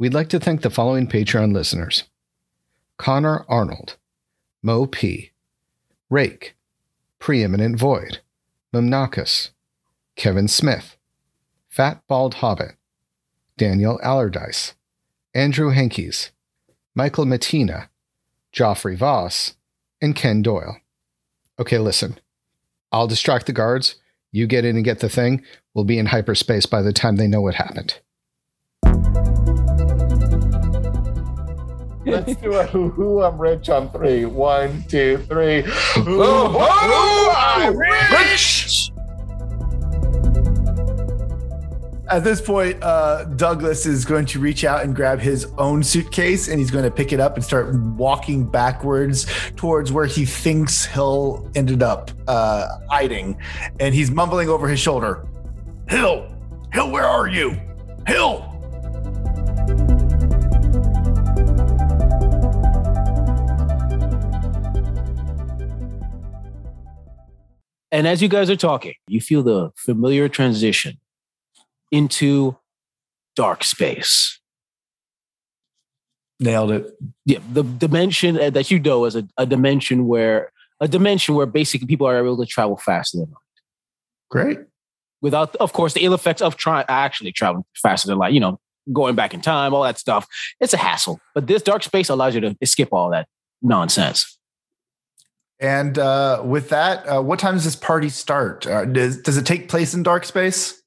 We'd like to thank the following Patreon listeners Connor Arnold, Mo P, Rake, Preeminent Void, Mimnakus, Kevin Smith, Fat Bald Hobbit, Daniel Allardyce, Andrew Henkies, Michael Matina, Joffrey Voss, and Ken Doyle. Okay, listen. I'll distract the guards. You get in and get the thing. We'll be in hyperspace by the time they know what happened. Let's do a hoo hoo, I'm rich on three. One, two, three. Hoo, I'm rich! At this point, uh, Douglas is going to reach out and grab his own suitcase and he's going to pick it up and start walking backwards towards where he thinks Hill ended up uh, hiding. And he's mumbling over his shoulder Hill, Hill, where are you? Hill! And as you guys are talking, you feel the familiar transition into dark space. Nailed it. Yeah, the dimension uh, that you know is a, a dimension where a dimension where basically people are able to travel faster than light. Great. Without, of course, the ill effects of trying actually traveling faster than light. You know, going back in time, all that stuff. It's a hassle. But this dark space allows you to skip all that nonsense. And uh, with that, uh, what time does this party start? Uh, does, does it take place in dark space?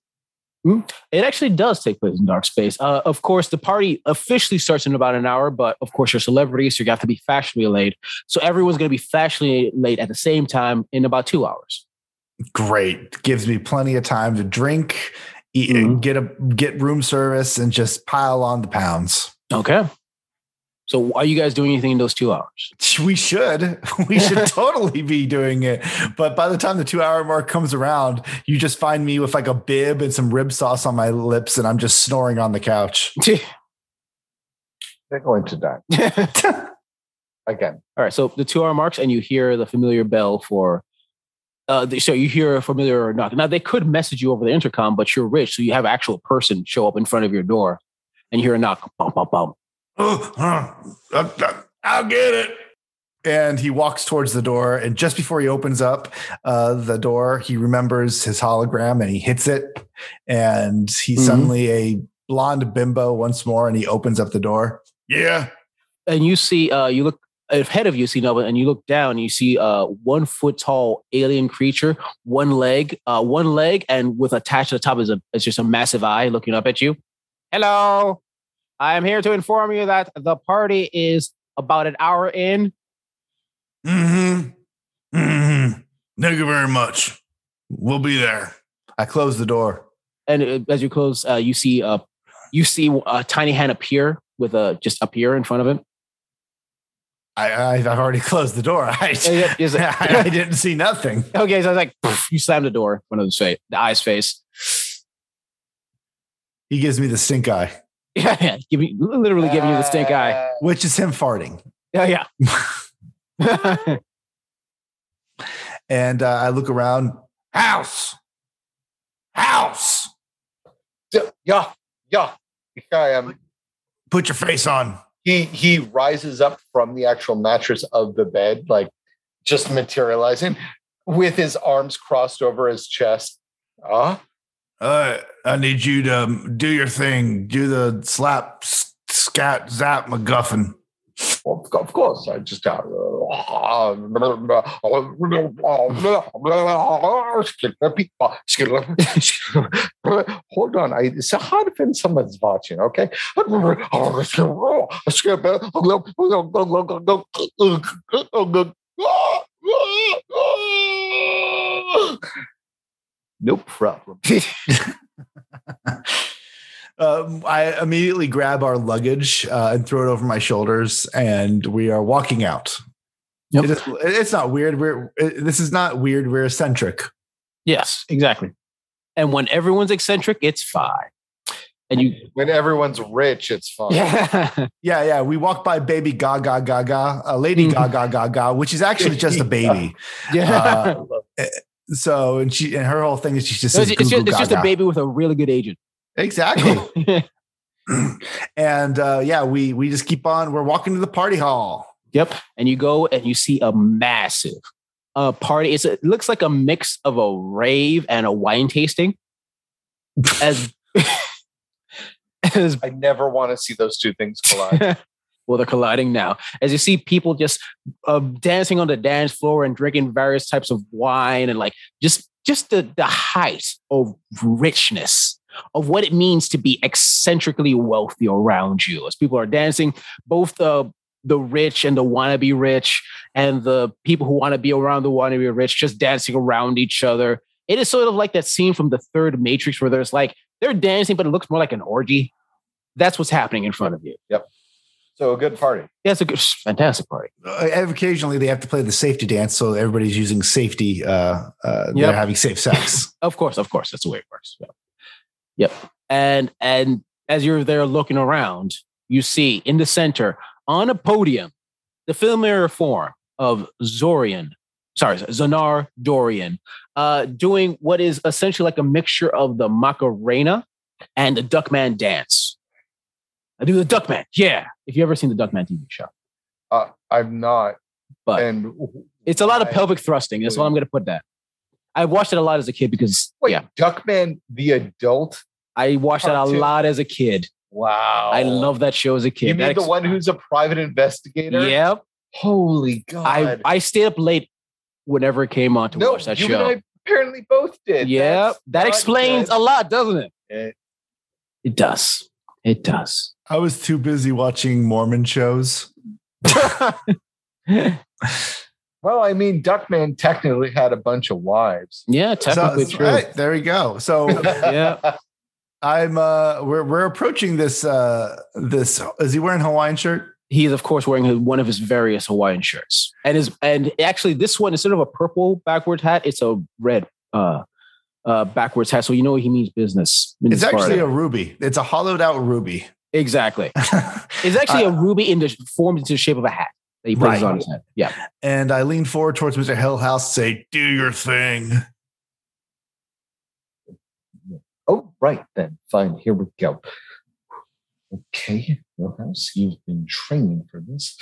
It actually does take place in dark space. Uh, of course, the party officially starts in about an hour, but of course, you're celebrities, so you have to be fashionably late. So everyone's going to be fashionably late at the same time in about two hours. Great. Gives me plenty of time to drink, eat, mm-hmm. get a get room service, and just pile on the pounds. Okay. So are you guys doing anything in those two hours? We should. We should totally be doing it. But by the time the two hour mark comes around, you just find me with like a bib and some rib sauce on my lips, and I'm just snoring on the couch. They're going to die. Again. All right. So the two hour marks, and you hear the familiar bell for uh, so you hear a familiar knock. Now they could message you over the intercom, but you're rich, so you have actual person show up in front of your door, and you hear a knock. Bum, bum, bum. Oh, I'll get it. And he walks towards the door. And just before he opens up uh, the door, he remembers his hologram and he hits it. And he's mm-hmm. suddenly a blonde bimbo once more. And he opens up the door. Yeah. And you see, uh, you look ahead of you, see Nova, and you look down, you see uh, one foot tall alien creature, one leg, uh, one leg, and with attached to the top is a is just a massive eye looking up at you. Hello. I am here to inform you that the party is about an hour in. Mm-hmm. Mm-hmm. Thank you very much. We'll be there. I close the door. And uh, as you close, uh, you see uh, you see a tiny hand appear with a just appear in front of him. I, I've already closed the door. I, I, I didn't see nothing. Okay, so I was like, poof, you slammed the door One of the face, the eye's face. He gives me the stink eye. Yeah, yeah. Give me literally giving you the stink eye. Uh, Which is him farting. Yeah, yeah. and uh, I look around. House. House. Yeah, yeah. I am. Put your face on. He he rises up from the actual mattress of the bed, like just materializing, with his arms crossed over his chest. Ah, uh, I need you to do your thing. Do the slap, scat, zap, MacGuffin. Of course, I just got. Uh, hold on, I, it's hard when someone's watching. Okay. No problem. um, I immediately grab our luggage uh, and throw it over my shoulders, and we are walking out. Yep. It is, it's not weird. We're it, this is not weird. We're eccentric. Yes, exactly. And when everyone's eccentric, it's fine. And you, when everyone's rich, it's fine. Yeah, yeah, yeah. We walk by Baby Gaga Gaga, uh, Lady mm-hmm. Gaga Gaga, which is actually just a baby. yeah. Uh, so and she and her whole thing is she's just it's, just, it's just a baby with a really good agent. Exactly. and uh, yeah, we we just keep on. We're walking to the party hall. Yep. And you go and you see a massive uh, party. It's, it looks like a mix of a rave and a wine tasting. As, as I never want to see those two things collide. well, they're colliding now. As you see people just uh, dancing on the dance floor and drinking various types of wine and like just just the the height of richness of what it means to be eccentrically wealthy around you. As people are dancing, both the the rich and the wannabe rich, and the people who want to be around the wannabe rich, just dancing around each other. It is sort of like that scene from the third Matrix where there's like they're dancing, but it looks more like an orgy. That's what's happening in front of you. So a good party. Yeah, it's a good, fantastic party. Uh, occasionally, they have to play the safety dance, so everybody's using safety. Uh, uh, Yep. They're having safe sex. Of course, of course, that's the way it works. Yep. Yep. And and as you're there looking around, you see in the center on a podium the familiar form of Zorian, sorry, Zanar Dorian, uh, doing what is essentially like a mixture of the Macarena and the Duckman dance. I do the Duckman, yeah. If you ever seen the Duckman TV show, Uh, I'm not. but and it's a lot of I- pelvic thrusting. That's what I'm going to put that. I watched it a lot as a kid because Wait, yeah, Duckman the adult. I watched that a lot as a kid. Wow, I love that show as a kid. You mean That the ex- one who's a private investigator? Yep. Holy God! I I stayed up late whenever it came on to no, watch that you show. and I apparently both did. yeah, That's that explains good. a lot, doesn't it? Eh, It does. It does. I was too busy watching Mormon shows. Well, I mean, Duckman technically had a bunch of wives. yeah, technically So- true. right, there we go. So Yeah. I'm uh we're we're approaching this uh this is he wearing Hawaiian shirt? He is, of course wearing his- one of his various Hawaiian shirts, and his and actually this one instead of a purple backwards hat, it's a red uh, uh, backwards hat. So you know he means business. It's actually a ruby. It's a hollowed out ruby. Exactly. It's actually a uh, ruby in the formed into the shape of a hat that he places Right. on his head. Yeah. and I lean forward towards Mr. Hillhouse, and say, "Do your thing." Oh, right then. Fine. Here we go. Okay, Millhouse, you've been training for this.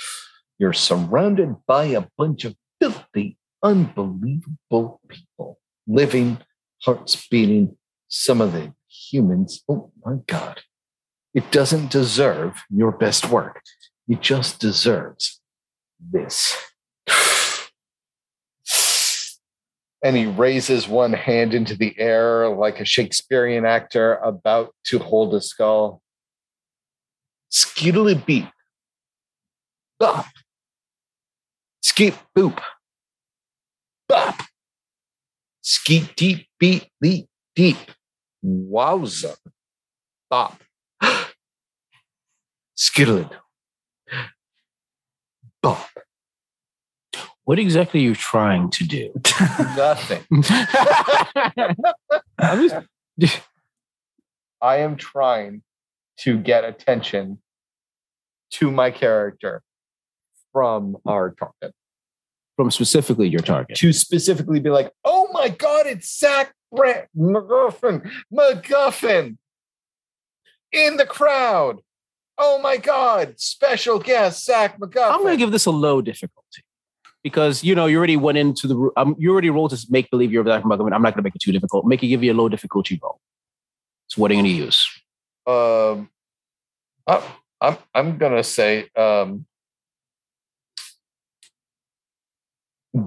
You're surrounded by a bunch of filthy, unbelievable people, living, hearts beating. Some of the humans. Oh my God. It doesn't deserve your best work. It just deserves this. And he raises one hand into the air like a Shakespearean actor about to hold a skull. Skiddly beep. Bop. Skip boop. Bop. Skeet deep beat leap deep. Wowza. Bop. Skiddled. Bop. What exactly are you trying to do? Nothing. I'm just- I am trying to get attention to my character from our target. from specifically your target. To specifically be like, oh my God, it's Zach Brett MacGuffin, MacGuffin in the crowd. Oh my God, special guest, Zach MacGuffin. I'm going to give this a low difficulty because you know you already went into the um, you already rolled to make believe you're Zach McGovern. I'm not going to make it too difficult. Make it give you a low difficulty roll. So what are you going to use? um, I- I'm, I'm going to say um,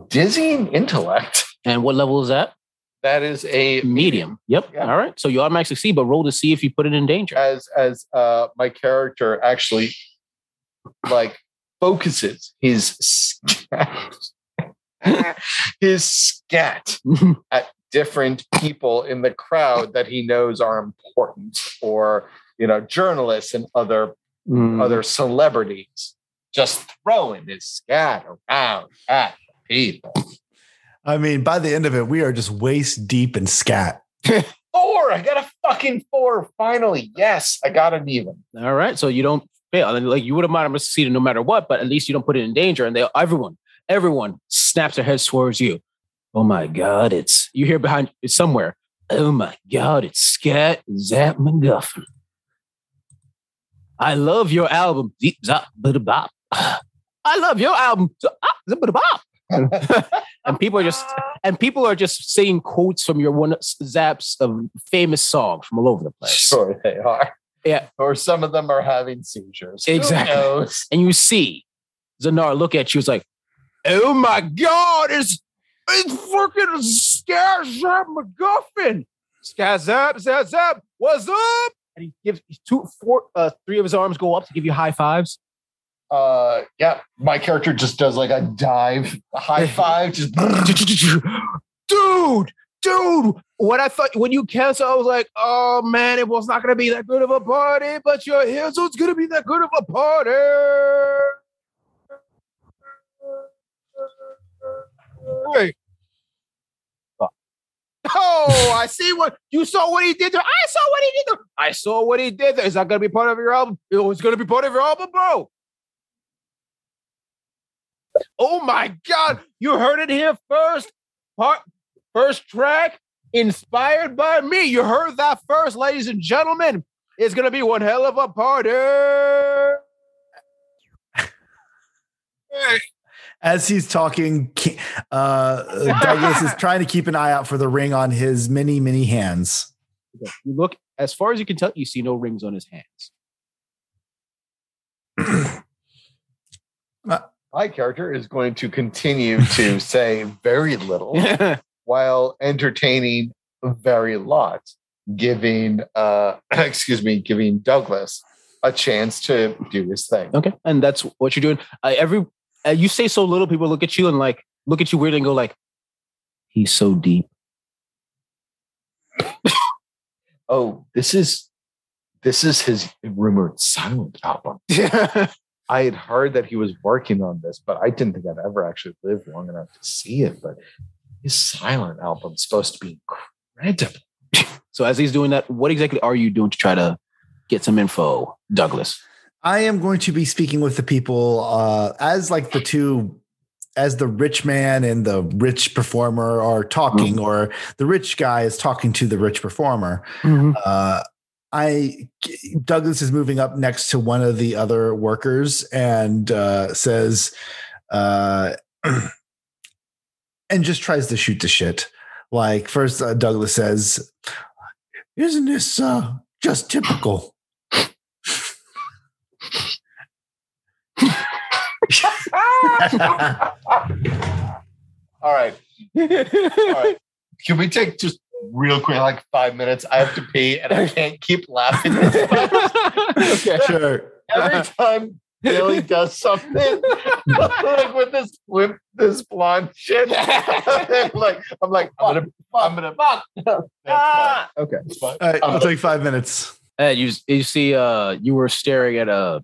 dizzying intellect. And what level is that? That is a Medium. Yep. Yeah. All right. So you automatically succeed, but roll to see if you put it in danger. as as uh my character actually like focuses his scat his scat at different people in the crowd that he knows are important or you know journalists and other Mm. other celebrities just throwing his scat around at people I mean, by the end of it, we are just waist deep in scat. four i got a fucking four finally yes i got an even All right. So you don't fail. And like you would have might have succeeded no matter what, but at least you don't put it in danger. And they everyone, everyone snaps their heads towards you. Oh my God, it's you hear behind it's somewhere. Oh my God, it's Scat Zap McGuffin. I love your album. Zip, zap, bada, bop. I love your album. Zip, ah, zap, bada, bop. and people are just and people are just saying quotes from your one zaps of famous songs from all over the place. Sure, they are. Yeah. Or some of them are having seizures. Who Exactly. knows? And you see Zanar look at you. It's like, oh my god, it's it's freaking Skazap McGuffin. Skazap, Zap, Zap, what's up? And he gives two, four, uh, three of his arms go up to give you high fives. Uh, yeah, my character just does like a dive, a high five, just dude, dude. When I thought when you canceled, I was like, oh man, it was not gonna be that good of a party, but you're here, so it's gonna be that good of a party. Hey. Oh, I see what you saw what he did there. I saw what he did there. I saw what he did there. Is that gonna be part of your album? It was gonna be part of your album, bro. Oh my God! You heard it here first. Part first track inspired by me. You heard that first, ladies and gentlemen. It's gonna be one hell of a party. As he's talking, uh, Douglas is trying to keep an eye out for the ring on his many, many hands. You look as far as you can tell. You see no rings on his hands. my character is going to continue to say very little while entertaining very lot, giving uh excuse me, giving Douglas a chance to do his thing. Okay, and that's what you're doing. Uh, every uh, you say so little, people look at you and like look at you weird and go like, "He's so deep." Oh, this is this is his rumored silent album. I had heard that he was working on this, but I didn't think I'd ever actually live long enough to see it. But his silent album's supposed to be incredible. so as he's doing that, what exactly are you doing to try to get some info, Douglas? I am going to be speaking with the people uh, as like the two, as the rich man and the rich performer are talking, or the rich guy is talking to the rich performer. Uh, I Douglas is moving up next to one of the other workers and uh, says, uh, and just tries to shoot the shit. Like first, uh, Douglas says, "Isn't this uh, just typical?" All right. All right. Can we take just real quick, like five minutes? I have to pee and I can't keep laughing. okay. sure. Every time Billy does something like with this with this blonde shit, I'm like, I'm like, I'm gonna, I'm gonna, fuck. Ah! Okay, it's fine. All right, it'll take five minutes. And you you see uh you were staring at a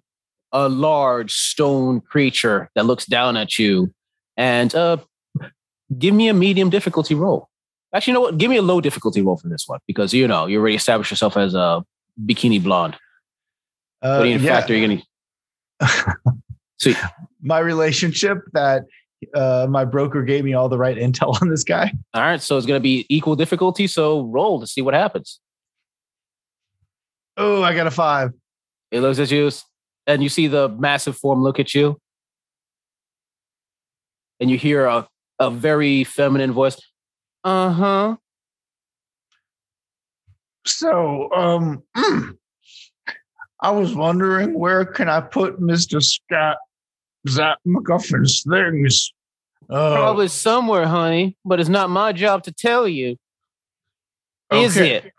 a large stone creature that looks down at you and uh give me a medium difficulty roll. Actually, you know what? Give me a low difficulty roll for this one because you know you already established yourself as a bikini blonde. Uh, What you yeah. factor you're gonna Sweet. my relationship that uh, my broker gave me all the right intel on this guy. All right, so it's gonna be equal difficulty. So roll to see what happens. Oh, I got a five. It looks at you and you see the massive form look at you. And you hear a, a very feminine voice. Uh-huh. So, um, I was wondering where can I put Mister Scott Zap McGuffin's things? Uh, Probably somewhere, honey, but it's not my job to tell you. Is it?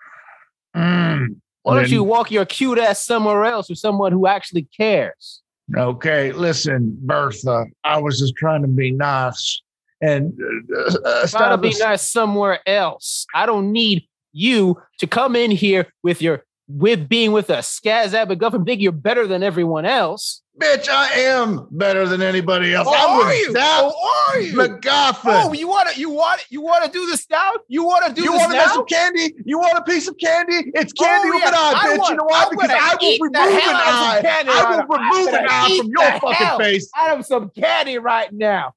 mm, Why don't then- you walk your cute ass somewhere else with someone who actually cares? Okay, listen, Bertha. I was just trying to be nice and uh, Try to be nice somewhere else. I don't need you to come in here with your with being with a Skaz McGuffin think you're better than everyone else. Bitch, I am better than anybody else. Oh, I'm are you? Zap Oh, are you? McGuffin. Oh, you want to you want you want to do this now? You want to do you this want a now? candy? You want a piece of candy? It's candy Oh, with yeah. an eye, bitch. want- you know why? I'm Because I will remove an out of some eye. I will remove an eye from your fucking face. Out of some candy right now.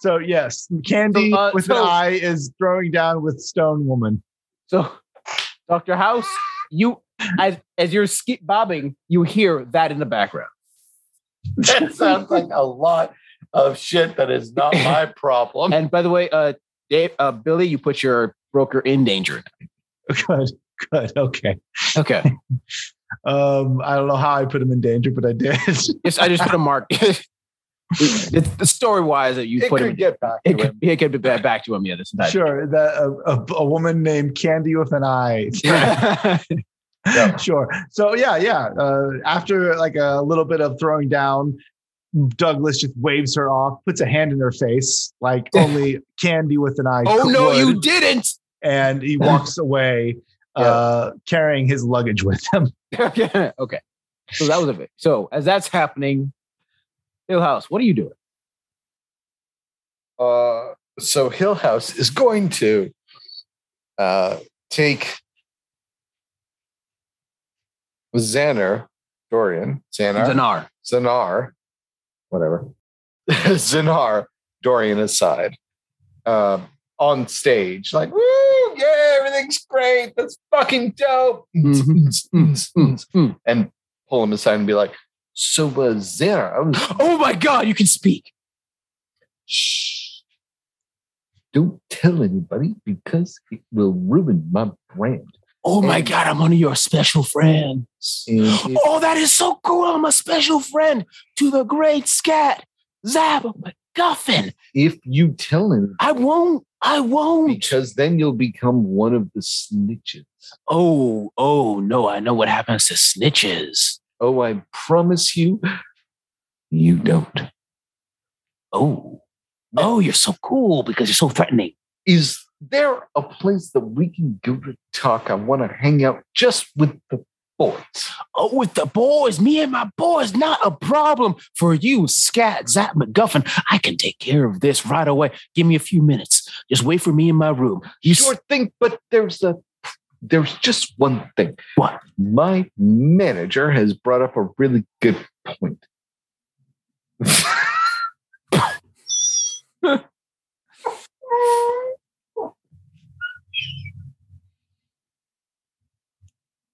So yes, candy So, uh, with so- an eye is throwing down with Stone Woman. So, Dr. House, you as as you're ski- bobbing, you hear that in the background. That sounds like a lot of shit that is not my problem. And by the way, uh, Dave, uh, Billy, you put your broker in danger. Good, good. Okay. Okay. Um, I don't know how I put him in danger, but I did. Yes, I just put a mark. it's the story wise that you it put could him. get back It to could, him. it could be back, to him. Yeah, this entire. sure. That a, a, a woman named Candy with an eye. Yeah. sure. So yeah, yeah. Uh, after like a little bit of throwing down, Douglas just waves her off, puts a hand in her face, like only Candy with an eye. oh no, you didn't. And he walks away, uh, carrying his luggage with him. okay. Okay. So that was a bit. So as that's happening, Hill House, what are you doing? Uh, so Hill House is going to uh, take Xaner, Dorian, Xanar, Zanar. Zanar, whatever, Zanar, Dorian aside, uh, on stage, like, woo, yeah, everything's great. That's fucking dope. Mhm. Mm, mm, mm. And pull him aside and be like, so, Zanar, I was Oh my God, you can speak. Shh. Don't tell anybody because it will ruin my brand. Oh my God, I'm one of your special friends. And if, Oh, that is so cool. I'm a special friend to the great scat, Zap McGuffin. if you tell him, I won't. I won't. because then you'll become one of the snitches. Oh, oh no, I know what happens to snitches. Oh, I promise you, you don't. Oh, oh, you're so cool because you're so threatening. Is there a place that we can go to talk? I want to hang out just with the boys. Oh, with the boys, me and my boys, not a problem for you, Scat Zap McGuffin. I can take care of this right away. Give me a few minutes. Just wait for me in my room. You sure thing, but there's a there's just one thing. What? My manager has brought up a really good point.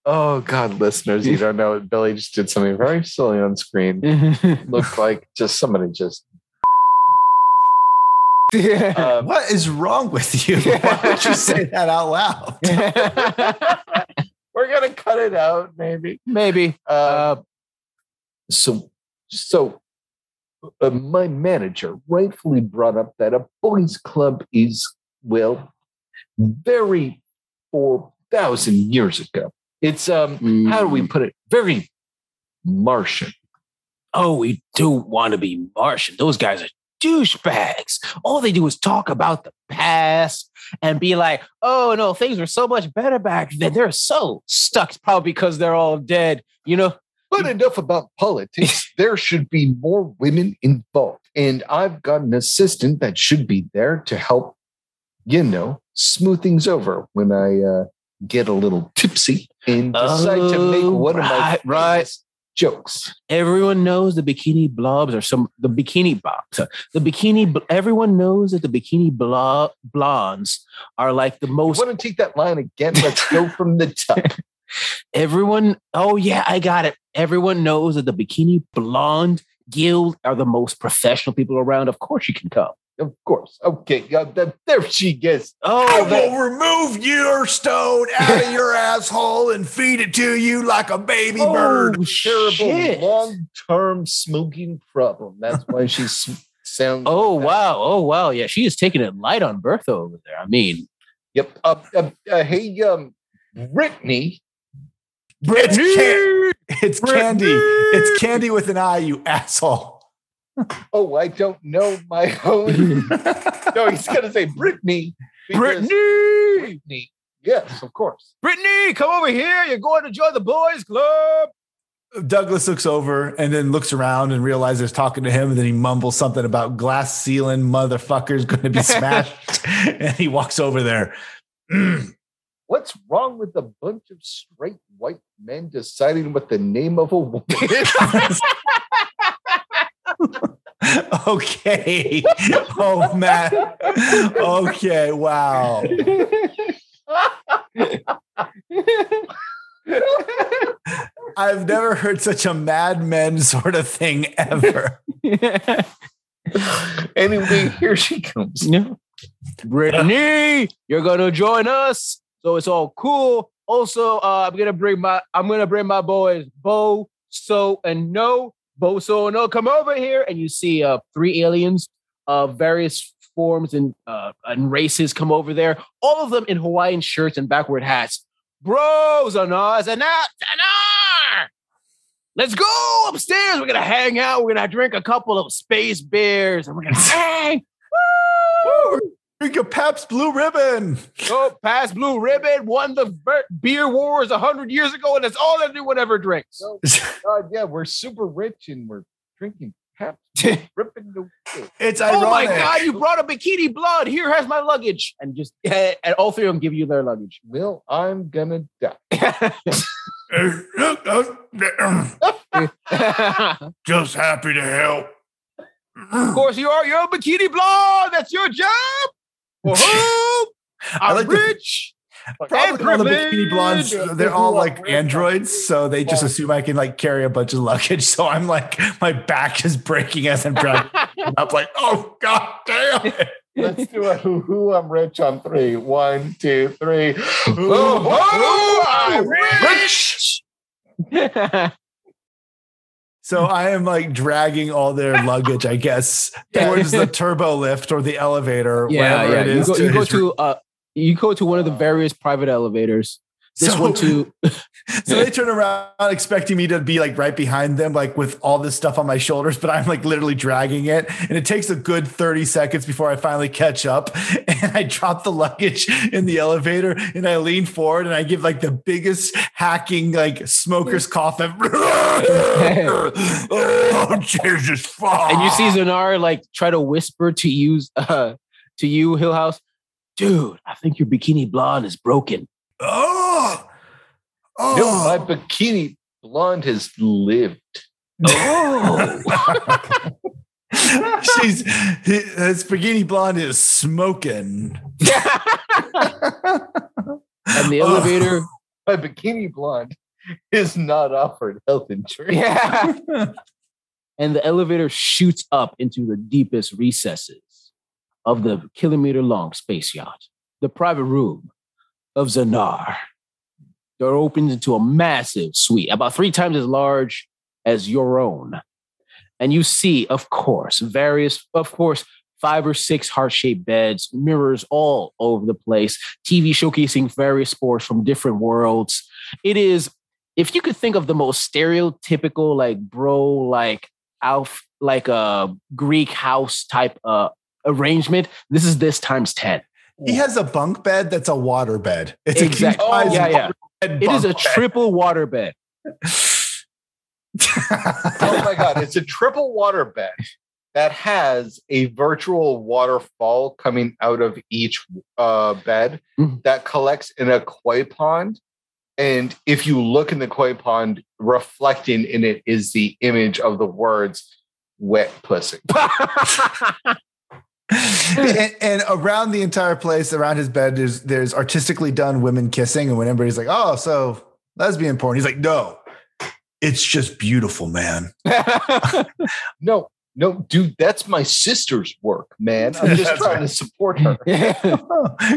oh God, listeners, you don't know it. Billy just did something very silly on screen. Looked like just somebody just um, What is wrong with you? Why would you say that out loud? we're gonna cut it out, maybe. Maybe. Uh, Uh, so so uh, my manager rightfully brought up that a boys club is well very 4000 years ago it's um how do we put it very martian Oh, we do want to be Martian. Those guys are douchebags. All they do is talk about the past and be like, oh no, things were so much better back then. They're so stuck, probably because they're all dead. You know, but enough about politics there should be more women involved and i've got an assistant that should be there to help you know smooth things over when i uh, get a little tipsy and decide to make Oh, one of my right, right. Jokes. Everyone knows the bikini blobs are some the bikini blobs. The bikini everyone knows that the bikini blo- blondes are like the most want to take that line again? Let's go from the top. Everyone oh yeah i got it. Everyone knows that the bikini blonde guild are the most professional people around. Of course you can come of course okay uh, th- there she gets oh I that- will remove your stone out of your asshole and feed it to you like a baby bird. oh, terrible long-term smoking problem that's why she sounds oh like wow oh wow yeah she is taking it light on bertha over there i mean Yep. Uh, uh, uh, hey, um, Brittany. It's, can- it's candy. It's candy with an eye, you asshole. Oh, I don't know my own. no, he's gonna say Brittany. because- brittany Brittany. Yes, of course. brittany come over here you're going to join the boys club Douglas looks over and then looks around and realizes talking to him. And then he mumbles something about glass ceiling motherfuckers going to be smashed. and he walks over there. Mm. What's wrong with a bunch of straight white men deciding what the name of a woman is? okay. Oh, Matt. Okay. Wow. I've never heard such a Mad Men sort of thing ever. anyway, here she comes. Yeah. Brittany, you're gonna join us, so it's all cool. Also, uh, I'm gonna bring my I'm gonna bring my boys Bo, So, and No. Bo, So, and No, come over here, and you see uh three aliens of various forms and uh and races come over there. All of them in Hawaiian shirts and backward hats. Bros, Zanar, Zanar, Zanar! Let's go upstairs. We're gonna hang out. We're gonna drink a couple of space beers, and we're gonna hang. Woo! Drink a Pabst Blue Ribbon. Oh, Pabst Blue Ribbon won the beer wars a hundred years ago, and that's all anyone ever drinks. God, yeah, we're super rich and we're drinking Pabst. ripping the It's ironic. oh my. God, you brought a bikini blood. Here has my luggage, and just eh, and all three of them give you their luggage. Will, I'm gonna die. Just happy to help. Of course, you are. You're a bikini blonde. That's your job. For? I'm like the- rich. Probably all the bikini blondes, uh, they're all like androids, so they just assume I can like carry a bunch of luggage. So I'm like, my back is breaking as I'm dragging it up, like, oh god damn it. Let's do a who who I'm rich on three. One, two, three. Oh, who Oh, I'm Rich. So I am like dragging all their luggage, I guess, towards the turbo lift or the elevator, yeah, wherever yeah. it You is. go, you go to uh, you go to one of the various private elevators. This So- one too. So they turn around expecting me to be like right behind them, like with all this stuff on my shoulders, but I'm like literally dragging it. And it takes a good 30 seconds before I finally catch up. And I drop the luggage in the elevator and I lean forward and I give like the biggest hacking, like smoker's cough. And, oh, Jesus. Fuck. and you see Zanar like try to whisper to use uh to you, Hillhouse. Dude, I think your bikini blonde is broken. Oh, oh. No, my bikini blonde has lived. Oh, She's his spaghetti blonde is smoking. and the oh. elevator. My bikini blonde is not offered health insurance. yeah. And the elevator shoots up into the deepest recesses of the kilometer long space yacht, the private room of Zanar. Door opens into a massive suite, about three times as large as your own. And you see, of course, various, of course, five or six heart shaped beds, mirrors all over the place, TV showcasing various sports from different worlds. It is, if you could think of the most stereotypical, like, bro, like, Alf, like a Greek house type uh, arrangement, this is this times 10. He has a bunk bed that's a water bed. It's exactly. a king size Oh, yeah, yeah. Bed It is a bunk triple water bed. bed. Oh my god, it's a triple water bed that has a virtual waterfall coming out of each uh, bed Mhm. that collects in a koi pond. And if you look in the koi pond, reflecting in it is the image of the words wet pussy. and, and around the entire place, around his bed, there's there's artistically done women kissing, and when everybody's like, "Oh, so lesbian porn," he's like, "No, it's just beautiful, man." No, no, dude, that's my sister's work, man. I'm just trying to support her.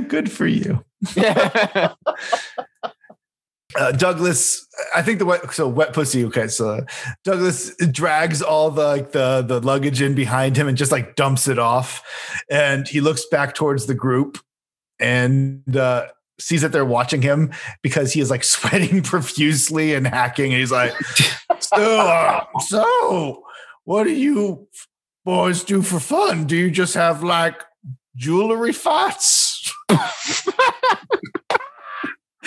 Good for you, uh, Douglas. I think the wet so wet pussy. Okay, so Douglas drags all the like the the luggage in behind him and just like dumps it off, and he looks back towards the group and uh, sees that they're watching him because he is like sweating profusely and hacking, and he's like, "So, uh, so what do you boys do for fun? Do you just have like jewelry fights?"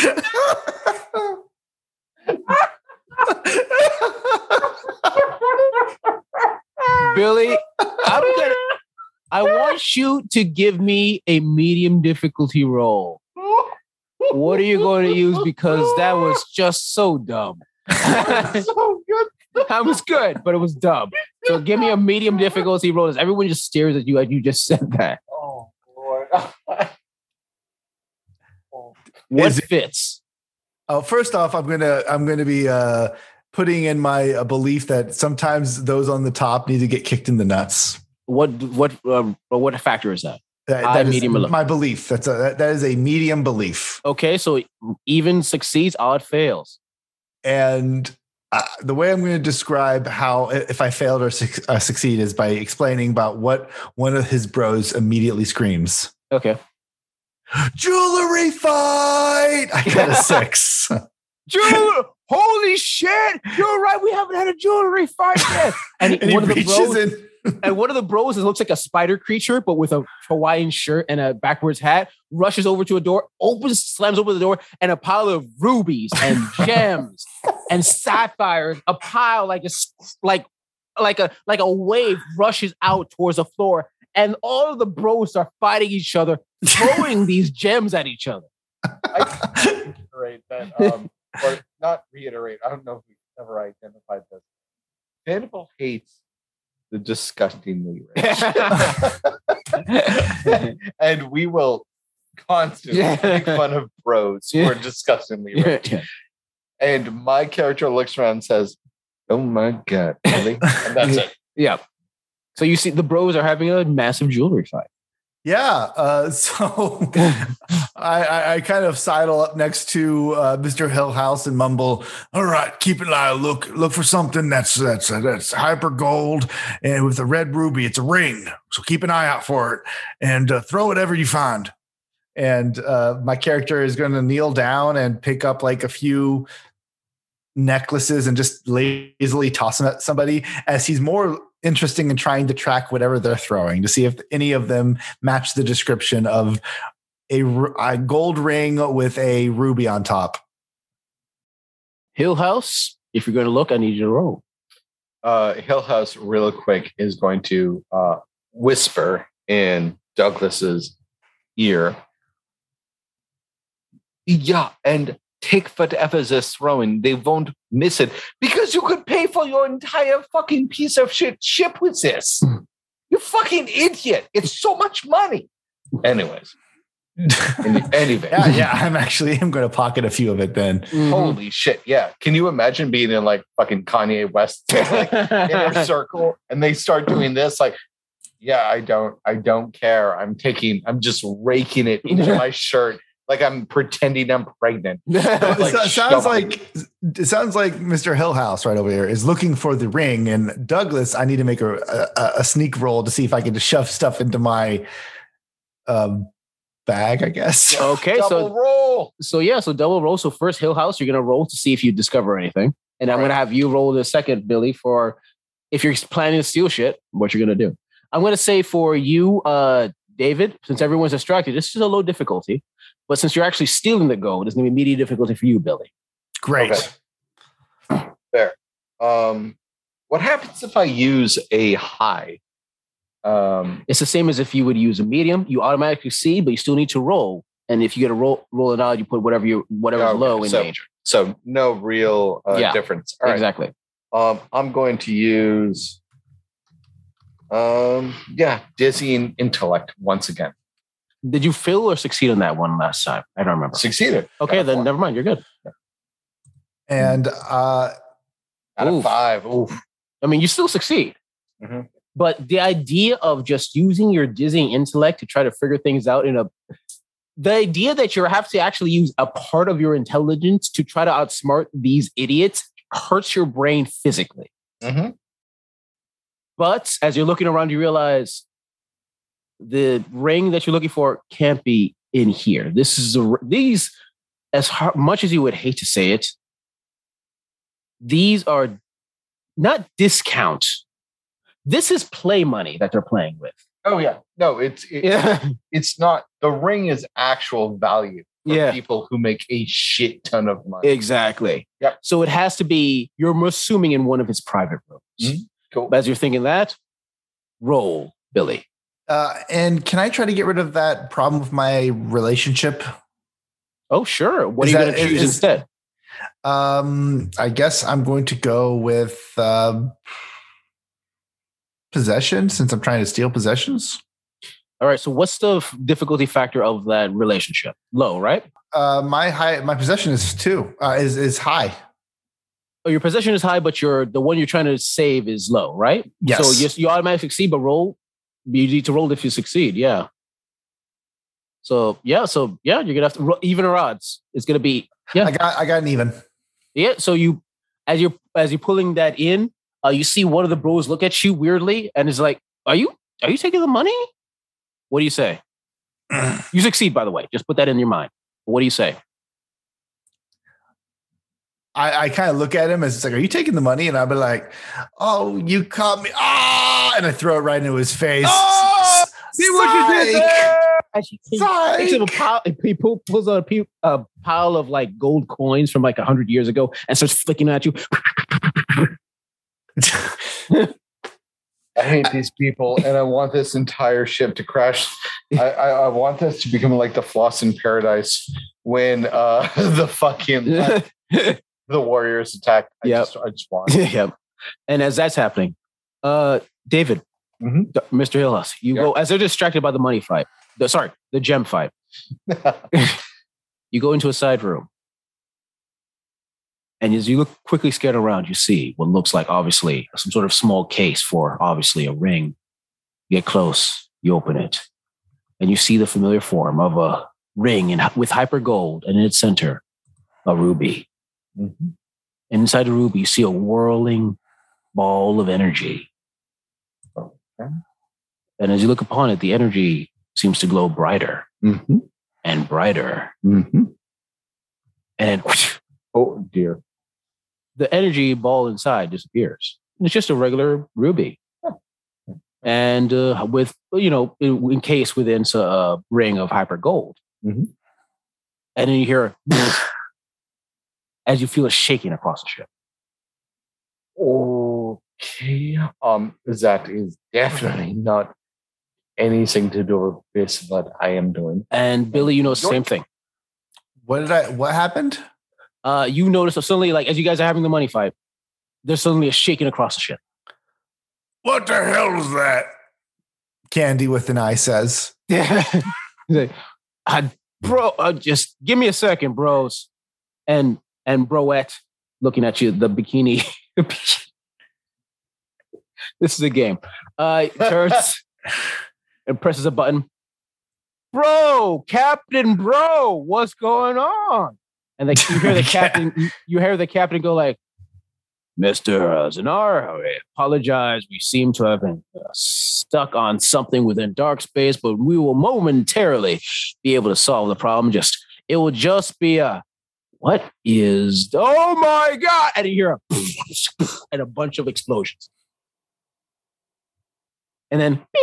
Billy, I'm gonna I want you to give me a medium difficulty roll. What are you going to use? Because that was just so dumb. that so good. that was good, but it was dumb. So give me a medium difficulty roll. As everyone just stares at you as you just said that. Oh Lord. What Is it- fits? Oh, first off, I'm gonna I'm gonna be uh putting in my uh, belief that sometimes those on the top need to get kicked in the nuts. What what um, what factor is that? That, that is my belief. That's a that, that is a medium belief, Okay, so even succeeds, odd fails. and uh, the way I'm going to describe how if I failed or suc- uh, succeed is by explaining about what one of his bros immediately screams. Okay. Jewelry fight! I got a six. Jewelry! Holy shit! You're right. We haven't had a jewelry fight yet. And, and one of the bros, in. and one of the bros, looks like a spider creature, but with a Hawaiian shirt and a backwards hat, rushes over to a door, opens, slams open the door, and a pile of rubies and gems and sapphires, a pile like a like like a like a wave rushes out towards the floor, and all of the bros are fighting each other, throwing these gems at each other. I reiterate that, um, or not reiterate. I don't know if we've ever identified this. Vanderbilt hates the disgustingly rich, and we will constantly Yeah. make fun of bros who are disgustingly rich. And my character looks around and says, "Oh my god, really?" And that's it. Yeah. So you see, the bros are having a massive jewelry fight. Yeah. Uh, so I, I, kind of sidle up next to uh, Mr. Hillhouse and mumble, "All right, keep an eye. Look, look for something that's that's that's hyper gold and with a red ruby. It's a ring. So keep an eye out for it and uh, throw whatever you find." And uh, my character is going to kneel down and pick up like a few necklaces and just lazily toss them at somebody as he's more interesting in trying to track whatever they're throwing to see if any of them match the description of a gold ring with a ruby on top. Hill House, if you're going to look, I need you to roll. uh, Hillhouse, real quick, is going to uh, whisper in Douglas's ear. Yeah, and take whatever they're throwing. They won't miss it because you could pay for your entire fucking piece of shit ship with this. Hmm. you fucking idiot! It's so much money. Anyways, anyway, yeah, yeah, I'm actually I'm going to pocket a few of it then. Mm-hmm. holy shit! Yeah, can you imagine being in like fucking Kanye West like, inner circle and they start doing this like yeah i don't i don't care i'm taking i'm just raking it into my shirt like i'm pretending i'm pregnant It Like, so- sounds like it sounds like Mr. Hillhouse right over here is looking for the ring, and Douglas, I need to make a, a, a sneak roll to see if I can just shove stuff into my um, bag. I guess. okay, double so roll so yeah, so double roll. So first Hill House, you're going to roll to see if you discover anything, and I'm Right. going to have you roll the second, Billy, for if you're planning to steal shit, what you're going to do. I'm going to say for you, uh, David, since everyone's distracted, this is a low difficulty, but since you're actually stealing the gold, it's going to be medium difficulty for you, Billy. Great. Okay. there um what happens if i use a high um It's the same as if you would use a medium. You automatically see, but you still need to roll. And if you get a roll, roll it out, you put whatever you whatever Okay, low in so- danger. so no real uh, Yeah, difference all right Exactly. um i'm going to use um yeah dizzying intellect once again Did you fail or succeed on that one last time? I don't remember. succeeded Okay, Got then four. never mind. You're good. And uh, out of Oof. five Oof. I mean, you still succeed. Mhm. But the idea of just using your dizzying intellect to try to figure things out in a the idea that you have to actually use a part of your intelligence to try to outsmart these idiots hurts your brain physically. Mhm. But as you're looking around, you realize the ring that you're looking for can't be in here. This is a, these, as har- much as you would hate to say it, these are not discount. This is play money that they're playing with. Oh yeah, no, it's it, Yeah, it's not. The ring is actual value for Yeah. people who make a shit ton of money. exactly. Yep. So it has to be. You're assuming in one of his private rooms. Mhm. Cool. As you're thinking that, roll, Billy. Uh, and can I try to get rid of that problem with my relationship? Oh, sure. What Is are you going to choose is- instead? Um, I guess I'm going to go with um possession since I'm trying to steal possessions. All right. So what's the f- difficulty factor of that relationship? Low, right? Uh, my high, my possession is two. Uh, is is high. oh, your possession is high, but your the one you're trying to save is low, right? Yes. So you, you automatically succeed, but roll. You need to roll if you succeed. Yeah. So yeah, so yeah, you're gonna have to even or odds. It's gonna be yeah. I got I got an even. Yeah. So you, as you're as you're pulling that in, uh, you see one of the bros look at you weirdly and is like, "Are you are you taking the money?" What do you say? you succeed, by the way. Just put that in your mind. What do you say? I, I kind of look at him as it's like, "Are you taking the money?" And I'll be like, "Oh, you caught me!" Ah, and I throw it right into his face. Oh, See what you did Psych. there? And she he Psych. takes him a pile. He pull- pulls out a, a pile of like gold coins from like a hundred years ago and starts flicking at you. I hate these people, and I want this entire ship to crash. I, I, I want this to become like the floss in paradise when uh, the fucking the warriors attack. I Yep. just, I just want. yeah. And as that's happening, uh, David, Mhm. Mr. Hillas, you Yeah. go as they're distracted by the money fight. The, sorry, the gem fight. you go into a side room. And as you look quickly scan around, you see what looks like obviously some sort of small case for obviously a ring. You get close, you open it, and you see the familiar form of a ring in, with hyper gold, and in its center, a ruby. Mhm. Inside the ruby, you see a whirling ball of energy. Okay. And as you look upon it, the energy seems to glow brighter Mhm. and brighter. Mhm. And Oh dear. the energy ball inside disappears. And it's just a regular ruby. And uh, with, you know, encased within a ring of hyper gold. Mhm. And then you hear as you feel it shaking across the ship. Okay. Um, that is definitely not anything to do with this what I am doing. And Billy, you know, the same thing. What did I? What happened? Uh, you notice suddenly, like as you guys are having the money fight, there's suddenly a shaking across the ship. What the hell is that? Candy with an eye says. Yeah. He's like, "Ah, bro, uh, just give me a second, bros. And and broette looking at you, the bikini. this is a game. Uh turns and presses a button. Bro, Captain Bro, what's going on? And like you hear the captain, you- you hear the captain go like, Mr. uh, Zanar, I apologize. We seem to have been uh, stuck on something within dark space, but we will momentarily be able to solve the problem. Just it will just be a what is oh my god, and you hear a and a bunch of explosions, and then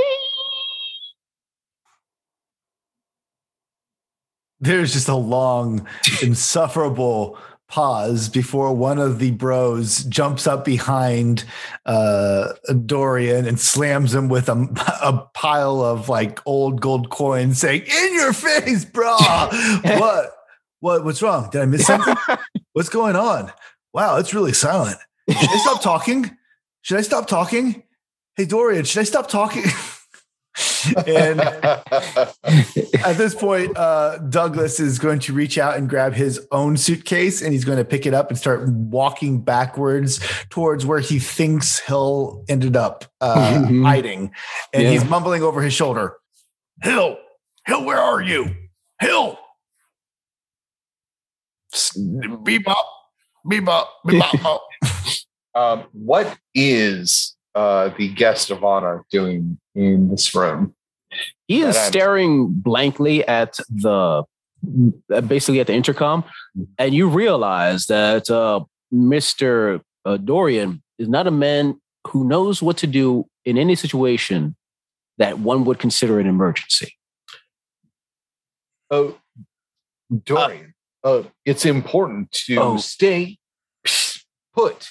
There's just a long, insufferable pause before one of the bros jumps up behind uh, Dorian and slams him with a, a pile of like old gold coins, saying, "In your face, bro! what? What? What's wrong? Did I miss something? What's going on? Wow, it's really silent. Should I stop talking? Should I stop talking? Hey, Dorian, should I stop talking?" and at this point, uh, Douglas is going to reach out and grab his own suitcase and he's going to pick it up and start walking backwards towards where he thinks Hill ended up uh, Mhm. hiding. And Yeah. he's mumbling over his shoulder, Hill, Hill, where are you? Hill. Bebop, bebop, bebop. um, what is uh, the guest of honor doing in this room? he is staring blankly at the basically at the intercom, and you realize that uh, Mister uh, Dorian is not a man who knows what to do in any situation that one would consider an emergency. Oh, Dorian. Uh, it's important to Oh. stay put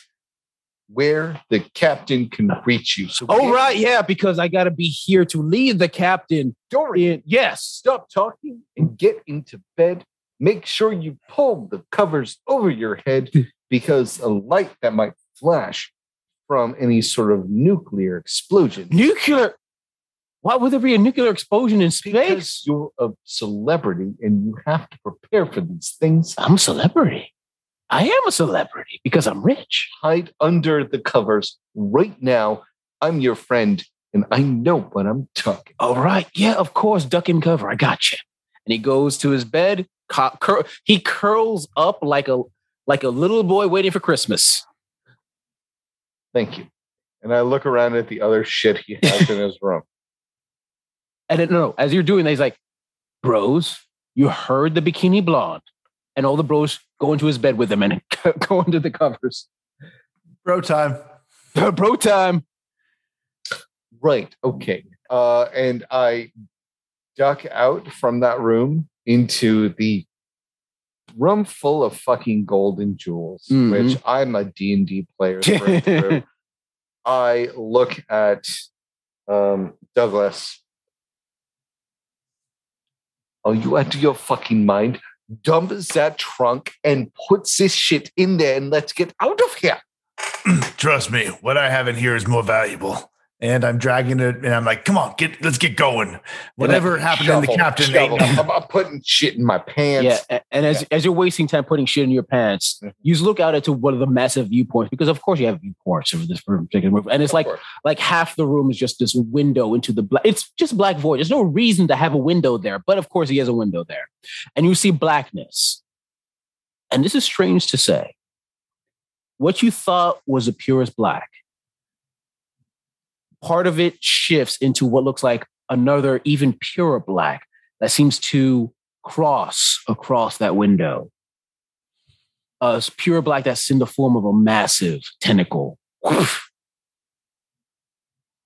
where the captain can reach you. So Oh right, yeah, because I got to be here to lead the captain. Dorian, Yes, stop talking and get into bed. Make sure you pull the covers over your head because a light that might flash from any sort of nuclear explosion. nuclear. Why would there be a nuclear explosion in Because space? you're a celebrity and you have to prepare for these things. I'm a celebrity. I am a celebrity because I'm rich. Hide under the covers right now. I'm your friend, and I know what I'm talking. All right. Yeah, of course. Duck and cover. I got you. And he goes to his bed. Co- cur- he curls up like a like a little boy waiting for Christmas. Thank you. And I look around at the other shit he has in his room. And then, no, no, as you're doing that, he's like, bros, you heard the bikini blonde. And all the bros go into his bed with him and go under the covers. Bro time. Bro time. Right. Okay. Uh, and I duck out from that room into the room full of fucking gold and jewels, Mhm. which I'm a D&D player through and through. I look at um, Douglas. Oh, are you out of your fucking mind? Dumps that trunk and puts this shit in there and let's get out of here. Trust me, what I have in here is more valuable. And I'm dragging it, and I'm like, "Come on, get let's get going." Whatever happened in the captain, shovel. ain't I'm, I'm putting shit in my pants. Yeah. And as, as you're wasting time putting shit in your pants, Mhm. you just look out into one of the massive viewpoints because, of course, you have viewpoints over this room, particular room. And it's Of like, course. like half the room is just this window into the black. It's just black void. There's no reason to have a window there, but of course he has a window there, and you see blackness. And this is strange to say. What you thought was the purest black, part of it shifts into what looks like another even purer black that seems to cross across that window. A pure black that's in the form of a massive tentacle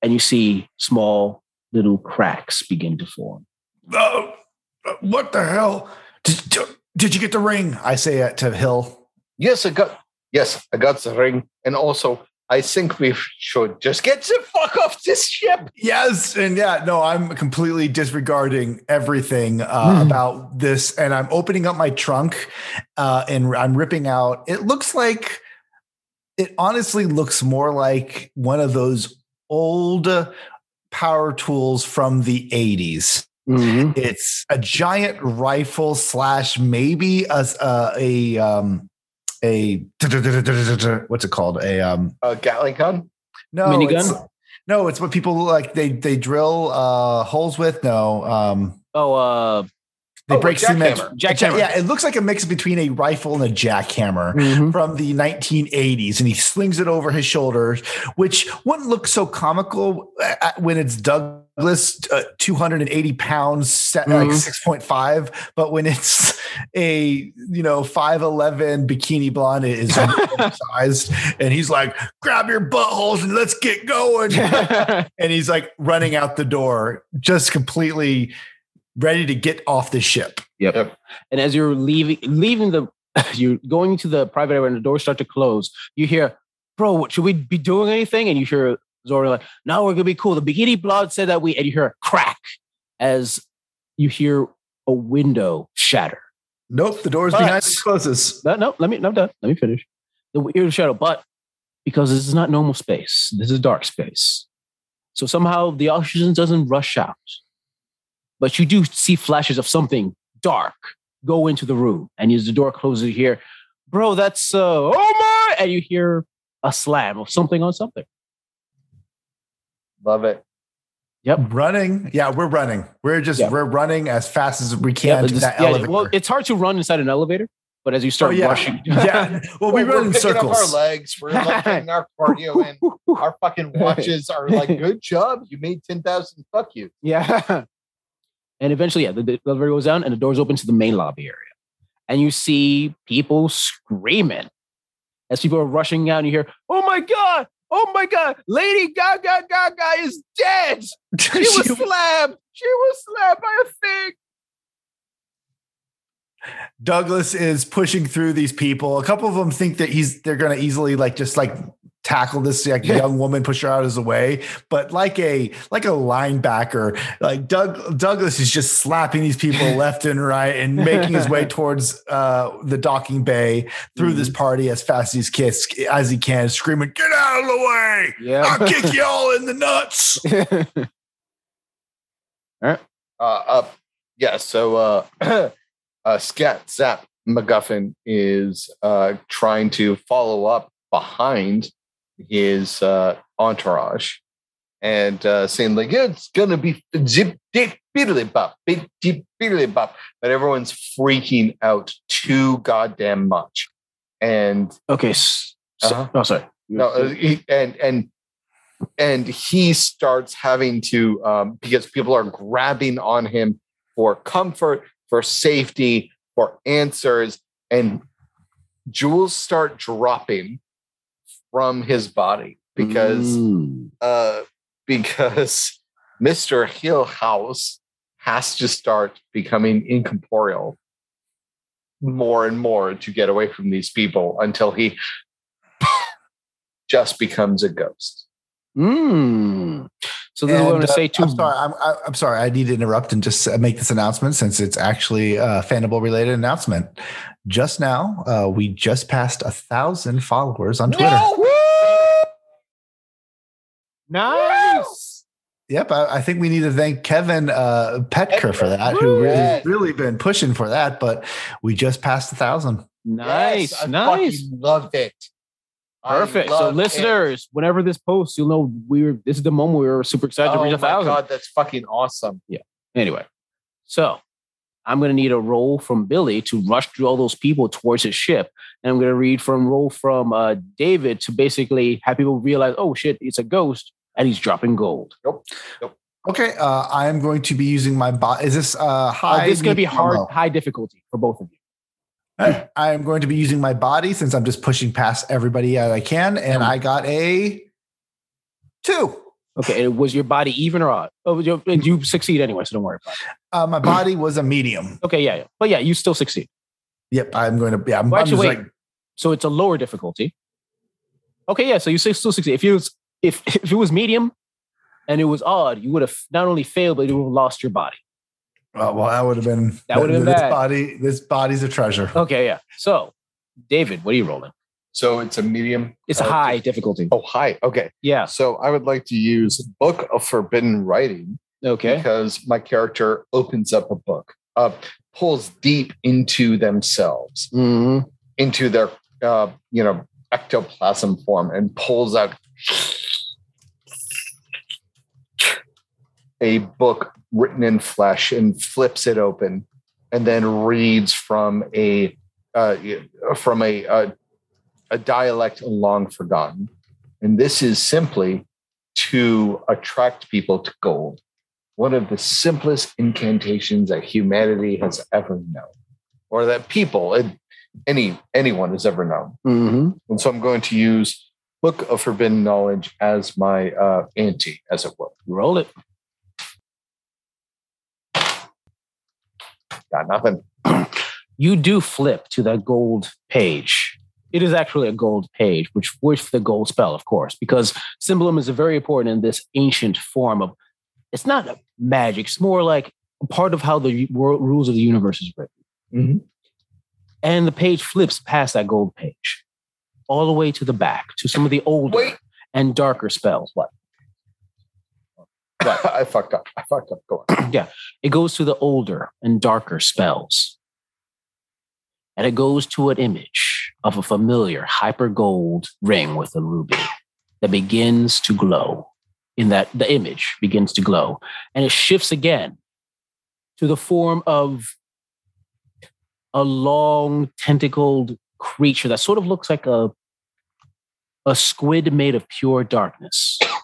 and you see small little cracks begin to form. Oh, what the hell? Did, did you get the ring? I say it to Hill. Yes, I got. Yes, I got the ring, and also I think we should just get the fuck off this ship. Yes, and yeah, no, I'm completely disregarding everything uh, Hmm. about this, and I'm opening up my trunk, uh, and I'm ripping out. It looks like, it honestly looks more like one of those old power tools from the 80s. It's a giant rifle slash maybe a a, a um a what's it called a um Uh, Gatling gun. no Minigun? it's- no it's what people like they they drill uh holes with no um Oh, uh, they Oh, break cement jackhammer. Yeah it looks like a mix between a rifle and a jackhammer from the 1980s and he slings it over his shoulders which wouldn't look so comical uh, when it's douglas uh, 280 pounds set, like Mhm. 6.5 but when it's a you know 511 bikini blonde it is sized and he's like grab your buttholes and let's get going and he's like running out the door just completely ready to get off the ship Yep. Yep. And as you're leaving, leaving the, you're going to the private area and the doors start to close. You hear, "Bro, what, should we be doing anything?" And you hear Zora like, "No, we're gonna be cool." The bikini Blood said that we, and you hear a crack as you hear a window shatter. nope the door's But- behind the closes No, no, let me, I'm done. Let me finish. The weird shadow, but because this is not normal space, this is dark space. So somehow the oxygen doesn't rush out. But you do see flashes of something dark go into the room. And as the door closes, you hear, bro, that's, uh, oh my! And you hear a slam of something on something. Love it. Yep. Running yeah we're running we're just Yeah. we're running as fast as we can but to this- that yeah, elevator well, it's hard to run inside an elevator, but as you start Oh, yeah. rushing, yeah well we Well, run we're in picking Up our legs. We're like getting our cardio and Our fucking watches are like, good job. You made 10,000. Fuck you. Yeah. And eventually, yeah, the, the elevator goes down and the doors open to the main lobby area. And you see people screaming as people are rushing out and you hear, oh my God, oh my God, Lady Gaga Gaga is dead. She was slapped. She was slapped by a thing. douglas is pushing through these people a couple of them think that he's they're gonna easily like just like tackle this like young woman push her out of the way. But like a like a linebacker like doug douglas is just slapping these people left and right and making his way towards uh the docking bay through this party as fast as he can as he can screaming get out of the way! Yeah. i'll kick you all in the nuts! Uh, uh, yeah. So, uh, uh, scat, zap, MacGuffin is uh, trying to follow up behind his uh, entourage and uh, saying like yeah, it's gonna be zip dick biddly bop, big deep biddly bop, but everyone's freaking out too goddamn much. And Okay. So, Uh-huh. Oh, sorry. no, uh, he, and and and he starts having to um, because people are grabbing on him for comfort, for safety, for answers, and jewels start dropping from his body because Mm. uh, because Mister Hillhouse has to start becoming incorporeal more and more to get away from these people until he just becomes a ghost. Mm. So this is what I'm going to uh, say too. I'm sorry. I'm, I- I'm sorry. I need to interrupt and just uh, make this announcement since it's actually a Fanable related announcement. Just now, uh, we just passed a thousand followers on Twitter. Nice. Yep, I, I think we need to thank Kevin uh, Petker for that, who really, Yes. really been pushing for that. But we just passed a thousand. Nice. Yes, I nice. loved it. I Perfect. So loved it. listeners, whenever this posts, you'll know we're this is the moment we were super excited to oh reach a thousand. god, that's fucking awesome. Yeah. Anyway, so I'm going to need a roll from Billy to rush through all those people towards his ship. And I'm going to read from roll from uh, David to basically have people realize, oh shit, it's a ghost and he's dropping gold. Nope. Nope. Okay, uh, I am going to be using my bot. Is this uh, Uh, high? this is going to be hard, low? high difficulty for both of you. I I am going to be using my body since I'm just pushing past everybody that I can, and I got a two. Okay, and was your body even or odd? Oh, you, and you succeed anyway, so don't worry about it. Uh, my body was a medium. Okay, yeah, yeah. But yeah, you still succeed. Yep, I'm going to. Yeah, I'm, Well, I'm actually, just wait. like So it's a lower difficulty. Okay, yeah. So you still still succeed. If was if if it was medium and it was odd, you would have not only failed, but you would have lost your body. Oh, well, that would have been That would have been this bad. body. This body's a treasure. Okay, yeah. So, David, what are you rolling? So it's a medium. It's a uh, high difficulty. Oh, high. Okay. Yeah. So I would like to use Book of Forbidden Writing Okay. because my character opens up a book, uh, pulls deep into themselves, Mhm. into their, uh, you know, ectoplasm form, and pulls out a book written in flesh and flips it open, and then reads from a uh, from a, a a dialect long forgotten, and this is simply to attract people to gold one of the simplest incantations that humanity has ever known, or that people, any anyone has ever known. Mhm. And so I'm going to use Book of Forbidden Knowledge as my uh, ante, as it were. Roll it. Got nothing. You do flip to that gold page. It is actually a gold page, which with the gold spell, of course, because symbolism is very important in this ancient form of. It's not magic. It's more like a part of how the world, rules of the universe is written. Mhm. And the page flips past that gold page, all the way to the back to some of the older Wait. and darker spells. What? I fucked up. I fucked up. Go on. Yeah. It goes to the older and darker spells. And it goes to an image of a familiar hyper gold ring with a ruby that begins to glow. In that, the image begins to glow. And it shifts again to the form of a long tentacled creature that sort of looks like a, a squid made of pure darkness.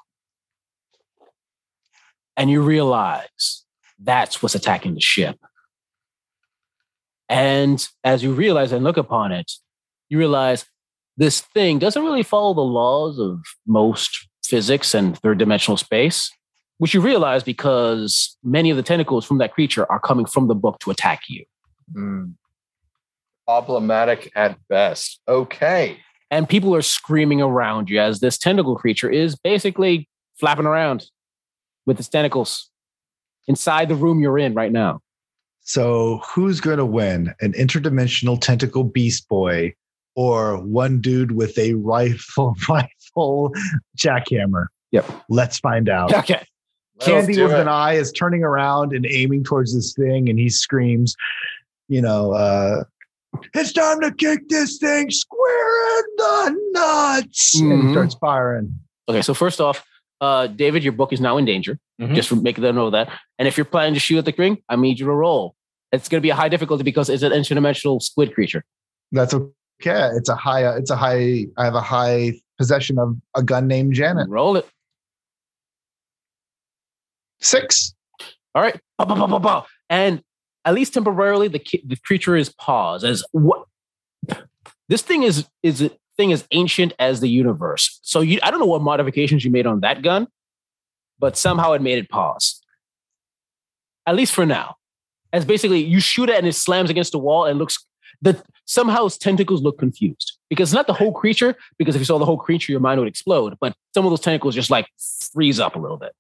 And you realize that's what's attacking the ship. And as you realize and look upon it, you realize this thing doesn't really follow the laws of most physics and third dimensional space, which you realize because many of the tentacles from that creature are coming from the book to attack you. Hmm. Problematic at best. Okay. And people are screaming around you as this tentacle creature is basically flapping around with its tentacles inside the room you're in right now. So who's going to win? An interdimensional tentacle beast boy or one dude with a rifle rifle jackhammer? Yep. Let's find out. Okay. Candy with it. an eye is turning around and aiming towards this thing, and he screams, you know, uh, it's time to kick this thing square in the nuts. And he Mhm. starts firing. Okay, so first off, uh, David, your book is now in danger. Mhm. Just making them know that. And if you're planning to shoot at the ring, I need you to roll. It's going to be a high difficulty because it's an interdimensional squid creature. That's okay. It's a high. uh, It's a high. I have a high possession of a gun named Janet. Roll it. Six. All right. Bah, bah, bah. And at least temporarily, the the creature is paused as what this thing is is thing as ancient as the universe. So you, I don't know what modifications you made on that gun, but somehow it made it pause. At least for now, as basically you shoot it and it slams against the wall and looks that somehow its tentacles look confused because it's not the whole creature. Because if you saw the whole creature, your mind would explode. But some of those tentacles just like freeze up a little bit.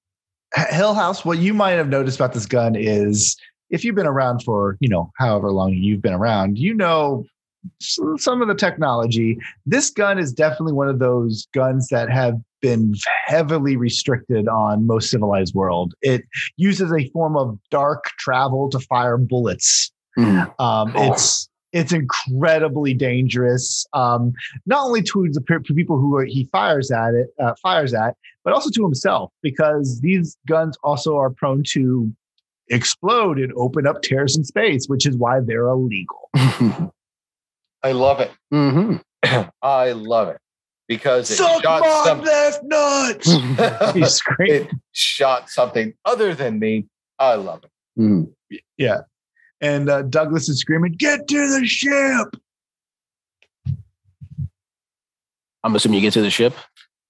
Hill House. What you might have noticed about this gun is, if you've been around for you know however long you've been around, you know some of the technology. This gun is definitely one of those guns that have been heavily restricted on most civilized world. It uses a form of dark travel to fire bullets. Um, Oh. It's it's incredibly dangerous. Um, not only to the pe- people who are, he fires at it, uh, fires at, but also to himself, because these guns also are prone to explode and open up tears in space, which is why they're illegal. I love it. hmm I love it because it Suck shot my some, left nuts! he screamed. it shot something other than me. I love it. Mhm. Yeah. And uh, Douglas is screaming, "Get to the ship!" I'm assuming you get to the ship.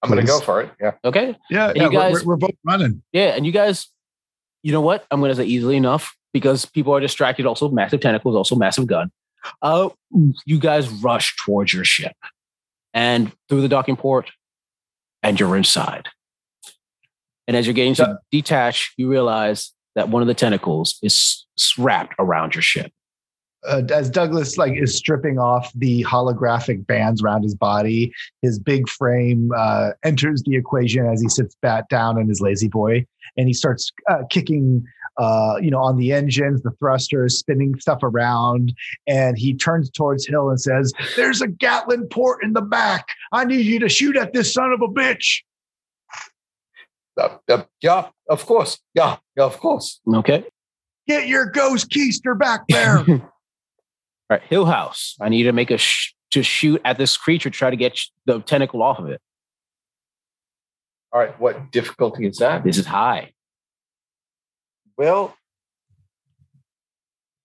I'm going to go for it. Yeah. Okay. Yeah, yeah you guys- we're, we're, we're both running. Yeah. And you guys, you know what? I'm going to say easily enough because people are distracted. Also, massive tentacles, also massive gun. Uh, you guys rush towards your ship and through the docking port, and you're inside. And as you're getting to detach, you realize that one of the tentacles is wrapped around your ship. uh, as Douglas like is stripping off the holographic bands around his body, his big frame uh, enters the equation as he sits back down in his lazy boy, and he starts uh, kicking, uh, you know, on the engines, the thrusters, spinning stuff around, and he turns towards Hill and says, "There's a Gatling port in the back. I need you to shoot at this son of a bitch." Uh, uh, yeah. Of course. Yeah. Yeah. Of course. Okay. Get your ghost keister back there. All right, Hill House. I need you to make a sh- to shoot at this creature, try to get sh- the tentacle off of it. All right. What difficulty is that? This is high. Well,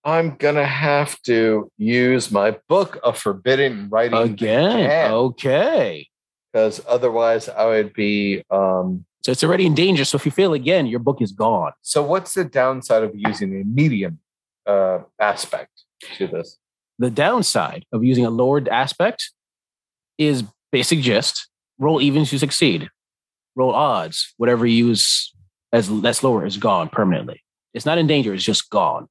I'm going to have to use my book of forbidden writing Again. Okay. because otherwise I would be. Um, So it's already in danger. So if you fail again, your book is gone. so, what's the downside of using a medium uh, aspect to this? The downside of using a lowered aspect is basic gist. Roll evens, you succeed. Roll odds, whatever you use as that's lower is gone permanently. It's not in danger, it's just gone.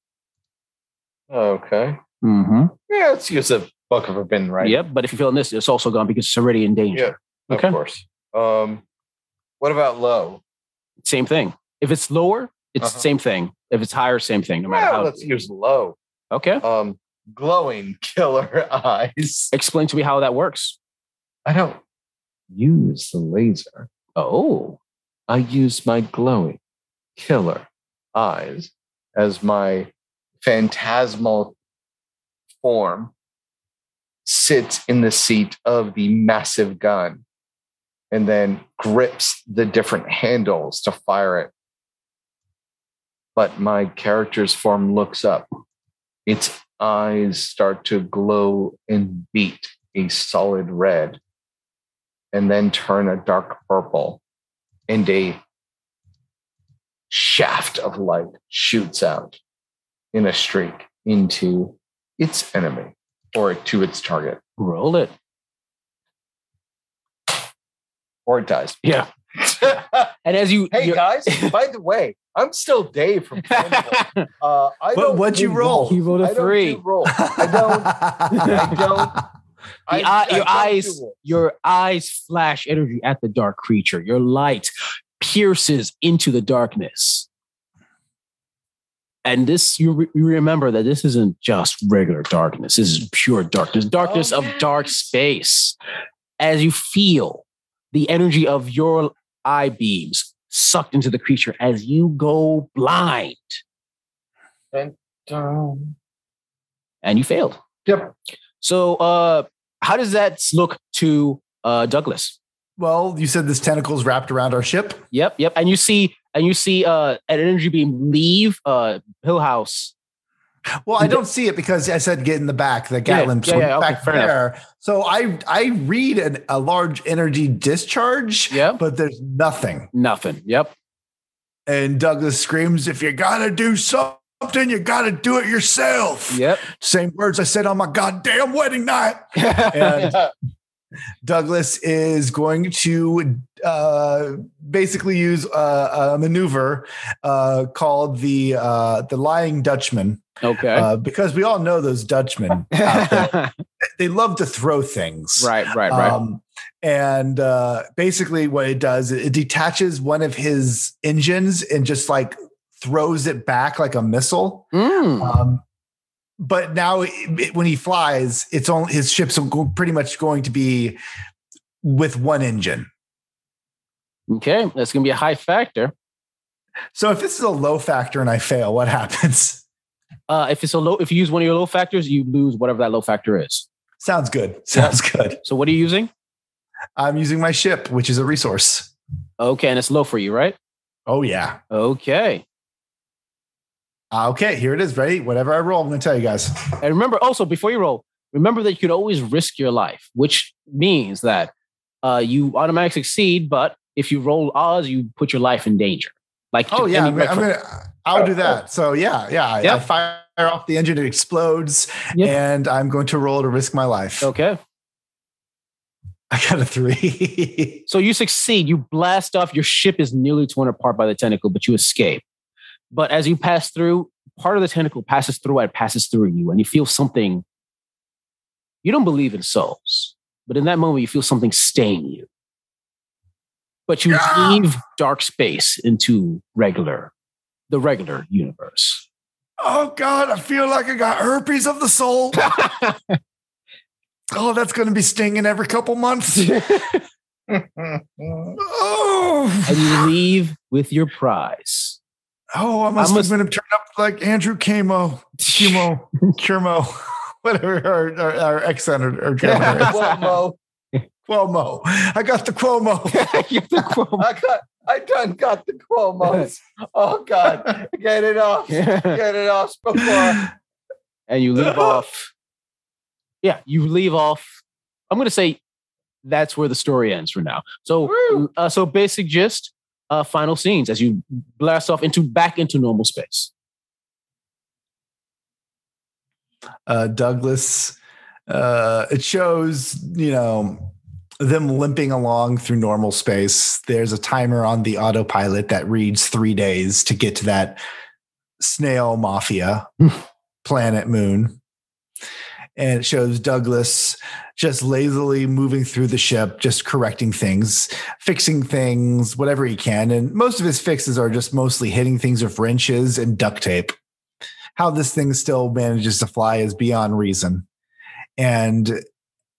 Okay. Mm-hmm. Yeah, let's use a book of forbidden writing. Yep. But if you fail in this, it's also gone because it's already in danger. Yeah, Okay. Of course. Um, what about low? Same thing. If it's lower, it's Uh-huh. same thing. If it's higher, same thing. No matter Well, how. let's use low. Okay. Um, glowing killer eyes. Explain to me how that works. I don't use the laser. Oh. I use my glowing killer eyes as my phantasmal form sits in the seat of the massive gun and then grips the different handles to fire it. But my character's form looks up. Its eyes start to glow and beat a solid red and then turn a dark purple and a shaft of light shoots out in a streak into its enemy or to its target, Roll it. or it dies. Yeah. And as you hey guys, by the way, I'm still Dave from. Uh, I What- don't what'd you roll? He rolled a I don't three. do rolls. I don't. I don't. I- eye, your don't do eyes, your eyes flash energy at the dark creature. Your light pierces into the darkness. And this, you, re- you remember that this isn't just regular darkness. This is pure darkness, darkness Oh, of dark space. As you feel the energy of your eye beams sucked into the creature as you go blind, Um, and you failed. yep. So, uh, how does that look to uh, Douglas? Well, you said this tentacle's wrapped around our ship. Yep, yep. And you see, and you see uh, an energy beam leave uh, Hill House. Well, I don't see it because I said get in the back, the Gatling yeah, yeah, okay, back enough. there. So I I read an, a large energy discharge, Yep. but there's nothing. Nothing. Yep. And Douglas screams, "If you gotta do something, you gotta do it yourself." Yep. Same words I said on my goddamn wedding night. And Douglas is going to uh, basically use a, a maneuver uh, called the uh, the Lying Dutchman, okay. uh, because we all know those Dutchmen. there. they love to throw things. right, right. Um, and uh, basically, what it does, it detaches one of his engines and just like throws it back like a missile. Mm. Um, but now, it, it- when he flies, it's only his ship's pretty much going to be with one engine. Okay, that's gonna be a high factor. So if this is a low factor and I fail, what happens? Uh, if it's a low, if you use one of your low factors, you lose whatever that low factor is. Sounds good. Sounds good. So what are you using? I'm using my ship, which is a resource. Okay, and it's low for you, right? Oh yeah. Okay. Uh, Okay, here it is. Ready? Whatever I roll, I'm going to tell you guys. And remember, also before you roll, remember that you could always risk your life, which means that uh, you automatically succeed. But if you roll odds, you put your life in danger. Like Oh yeah, I'm gonna, I'm gonna I'll do that. So yeah, yeah. I- I fire off the engine, it explodes, Yep. and I'm going to roll to risk my life. okay. I got a three. So you succeed. You blast off. Your ship is nearly torn apart by the tentacle, but you escape. But as you pass through, part of the tentacle passes through and passes through you, and you feel something. You don't believe in souls, but in that moment, you feel something stain you. But you Yeah. leave dark space into regular, the regular universe. oh God, I feel like I got herpes of the soul. oh, that's going to be stinging every couple months. oh, and you leave with your prize. Oh, I must, I must- have been turned up like Andrew Camo, Cumo, Curmo, whatever our, our, our ex senator or governor is. Cuomo. Cuomo. I got the Cuomo. I got. I done got the Cuomo's. Oh God, get it off. Get it off before. and you leave off. Yeah, you leave off. I'm going to say that's where the story ends for now. So, uh, so basic gist, uh, final scenes as you blast off into back into normal space. uh, Douglas. Uh, it shows, you know, them limping along through normal space. There's a timer on the autopilot that reads three days to get to that snail mafia planet moon. And it shows Douglas just lazily moving through the ship, just correcting things, fixing things, whatever he can. And most of his fixes are just mostly hitting things with wrenches and duct tape how this thing still manages to fly is beyond reason. And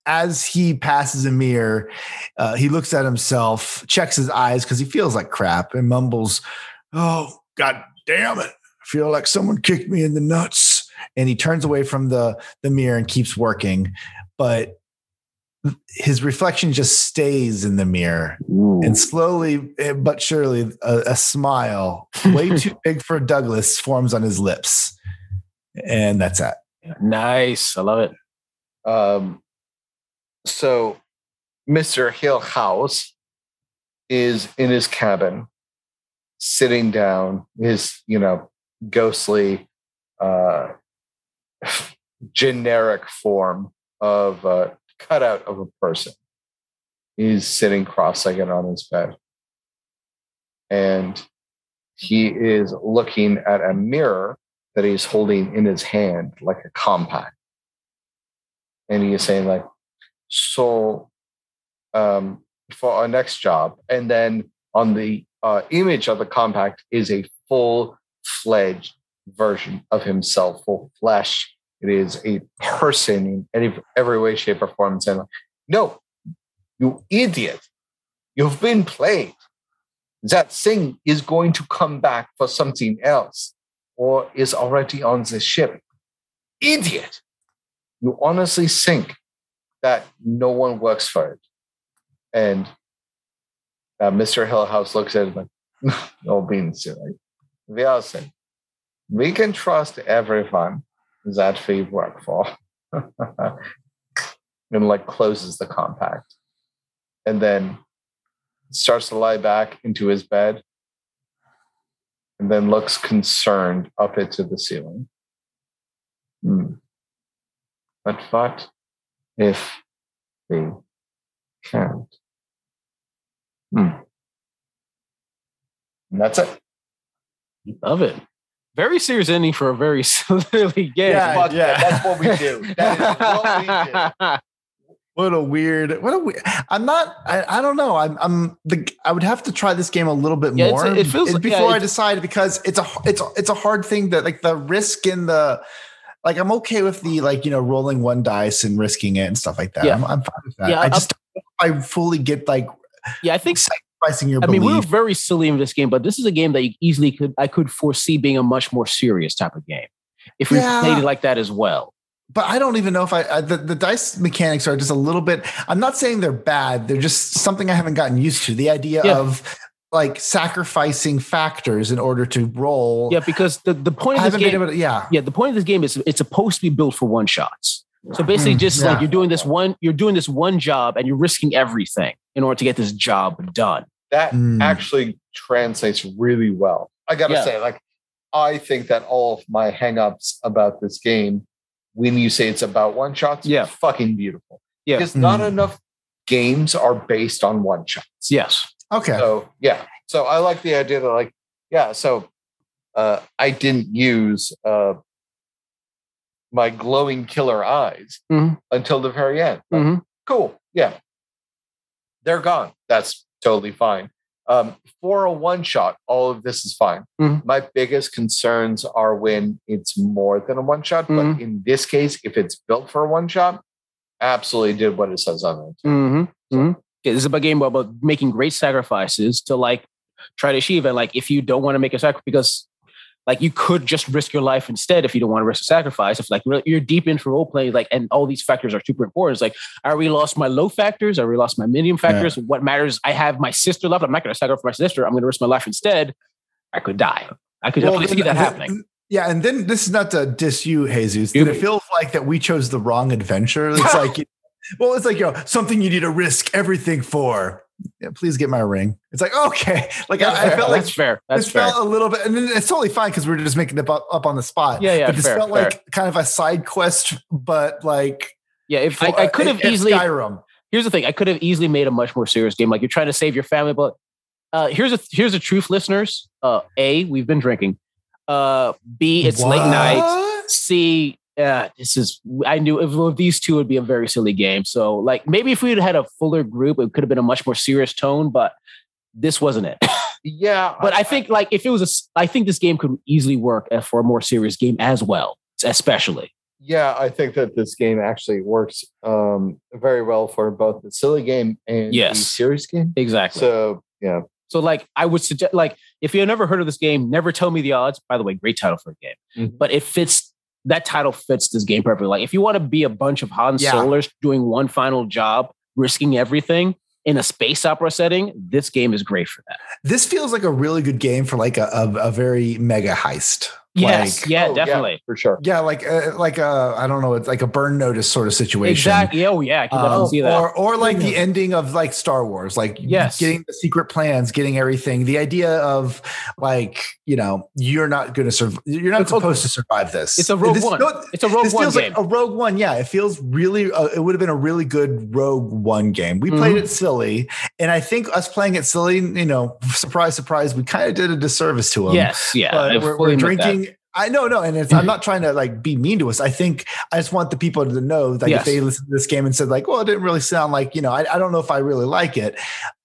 as he passes a mirror, uh, he looks at himself, checks his eyes because he feels like crap, and mumbles, "Oh God damn it! I feel like someone kicked me in the nuts." And he turns away from the the mirror and keeps working, but his reflection just stays in the mirror and slowly eh, but surely a, a smile way too big for douglas forms on his lips and that's it Nice, I love it. Um, so Mr. Hillhouse is in his cabin, sitting down, his, you know, ghostly, uh, generic form of a cutout of a person. He's sitting cross legged on his bed. And he is looking at a mirror that he's holding in his hand like a compact and he is saying like so um for our next job and then on the uh, image of the compact is a full fledged version of himself, full flesh. It is a person in any, every way, shape, or form. And like, no, you idiot, you've been played. That thing is going to come back for something else or is already on the ship. Idiot. You honestly think that no one works for it. And uh, Mr. Hillhouse looks at him like, no, being silly. We all say, we can trust everyone that we work for. and like closes the compact. And then starts to lie back into his bed and then looks concerned up into the ceiling. Hmm. But what if we can't? Hmm. And that's it. Love it. Very serious ending for a very silly game. Yeah, Fuck yeah. that. That's what we do. That is what we do. What a weird. What a weird. I'm not. I, I don't know. I'm. I'm. The. I would have to try this game a little bit Yeah, it's- more. it feels- before yeah, I it- decide decide because it's a. It's a, it's a hard thing that like the risk in the. Like I'm okay with the like you know rolling one dice and risking it and stuff like that. Yeah. I'm, I'm fine with that. Yeah, I just don't know if I fully get like yeah, I think your I mean, we were very silly in this game, but this is a game that you easily could I could foresee being a much more serious type of game if we Yeah. played it like that as well. but I don't even know if I, I the, the dice mechanics are just a little bit. I'm not saying they're bad. They're just something I haven't gotten used to. The idea Yeah. of like sacrificing factors in order to roll. Yeah, because the, the point of this game, to. Yeah, yeah, the point of this game is it's supposed to be built for one shots. So basically, Mm, just yeah. like you're doing this one, you're doing this one job, and you're risking everything in order to get this job done. That Mm. actually translates really well. I gotta Yeah. say, like, I think that all of my hangups about this game, when you say it's about one shots, Yeah. fucking beautiful. Yeah. Because not Mm. enough games are based on one shots. Yes. Okay. So yeah. So I like the idea that like, yeah, so uh I didn't use uh my glowing killer eyes Mhm. until the very end. Like, Mhm. Cool. Yeah. They're gone. That's totally fine. Um, for a one shot, all of this is fine. Mhm. My biggest concerns are when it's more than a one shot. But Mhm. in this case, if it's built for a one shot, absolutely did what it says on it. Mm-hmm. Mm-hmm. Yeah, this is a game about making great sacrifices to like try to achieve. And like, if you don't want to make a sacrifice, because like you could just risk your life instead if you don't want to risk a sacrifice. If like you're deep into role playing, like, and all these factors are super important. It's like, I already lost my low factors. I already lost my medium factors. What matters? I have my sister left. I'm not going to sacrifice my sister. I'm going to risk my life instead. I could die. I could Well, definitely see that happening. Yeah, and then this is not to diss you, Jesus. It feels like that we chose the wrong adventure. It's like, well, it's like you know something you need to risk everything for. Yeah, please get my ring. It's like okay, like I, I felt like that's fair. That's this fair. felt a little bit, and then it's totally fine because we're just making it up, up on the spot. Yeah, yeah, But this fair, felt fair. like kind of a side quest, but like yeah, if I, I could have easily Skyrim. here's the thing: I could have easily made a much more serious game. Like you're trying to save your family, but uh, here's a here's the truth, listeners. Uh, a, we've been drinking. Uh, B, it's late night. C, yeah, this is. I knew if, these two would be a very silly game. So like maybe if we had had a fuller group, it could have been a much more serious tone. But this wasn't it. Yeah. but I think like if it was a, I think this game could easily work for a more serious game as well, especially. yeah, I think that this game actually works um, very well for both the silly game and Yes. the serious game. Exactly. So yeah, So like I would suggest like if you've never heard of this game, never tell me the odds. By the way, great title for a game. Mhm. But it fits that title fits this game perfectly. Like if you want to be a bunch of Han Yeah. Solers doing one final job, risking everything in a space opera setting, this game is great for that. This feels like a really good game for like a, a, a very mega heist. Yes, Like- yeah, Oh, definitely. for sure. Yeah, like uh, like a I don't know, it's like a burn notice sort of situation. Exactly. Oh yeah, I can definitely Um, see that. Or, or like the ending of like Star Wars, like Yes. getting the secret plans, getting everything. The idea of like you know you're not going to survive. You're not It's a- supposed to survive this. it's a Rogue This- One. no, it's a Rogue this One feels game. like a Rogue One. Yeah, it feels really. Uh, it would have been a really good Rogue One game. We played Mm-hmm. it silly, and I think us playing it silly, you know, surprise, surprise, we kind of did a disservice to them. yes, yeah. I but we're, we're drinking. I know, no, and it's, I'm not trying to like be mean to us. I think I just want the people to know that Yes. if they listen to this game and said like, "Well, it didn't really sound like," you know, I, I don't know if I really like it.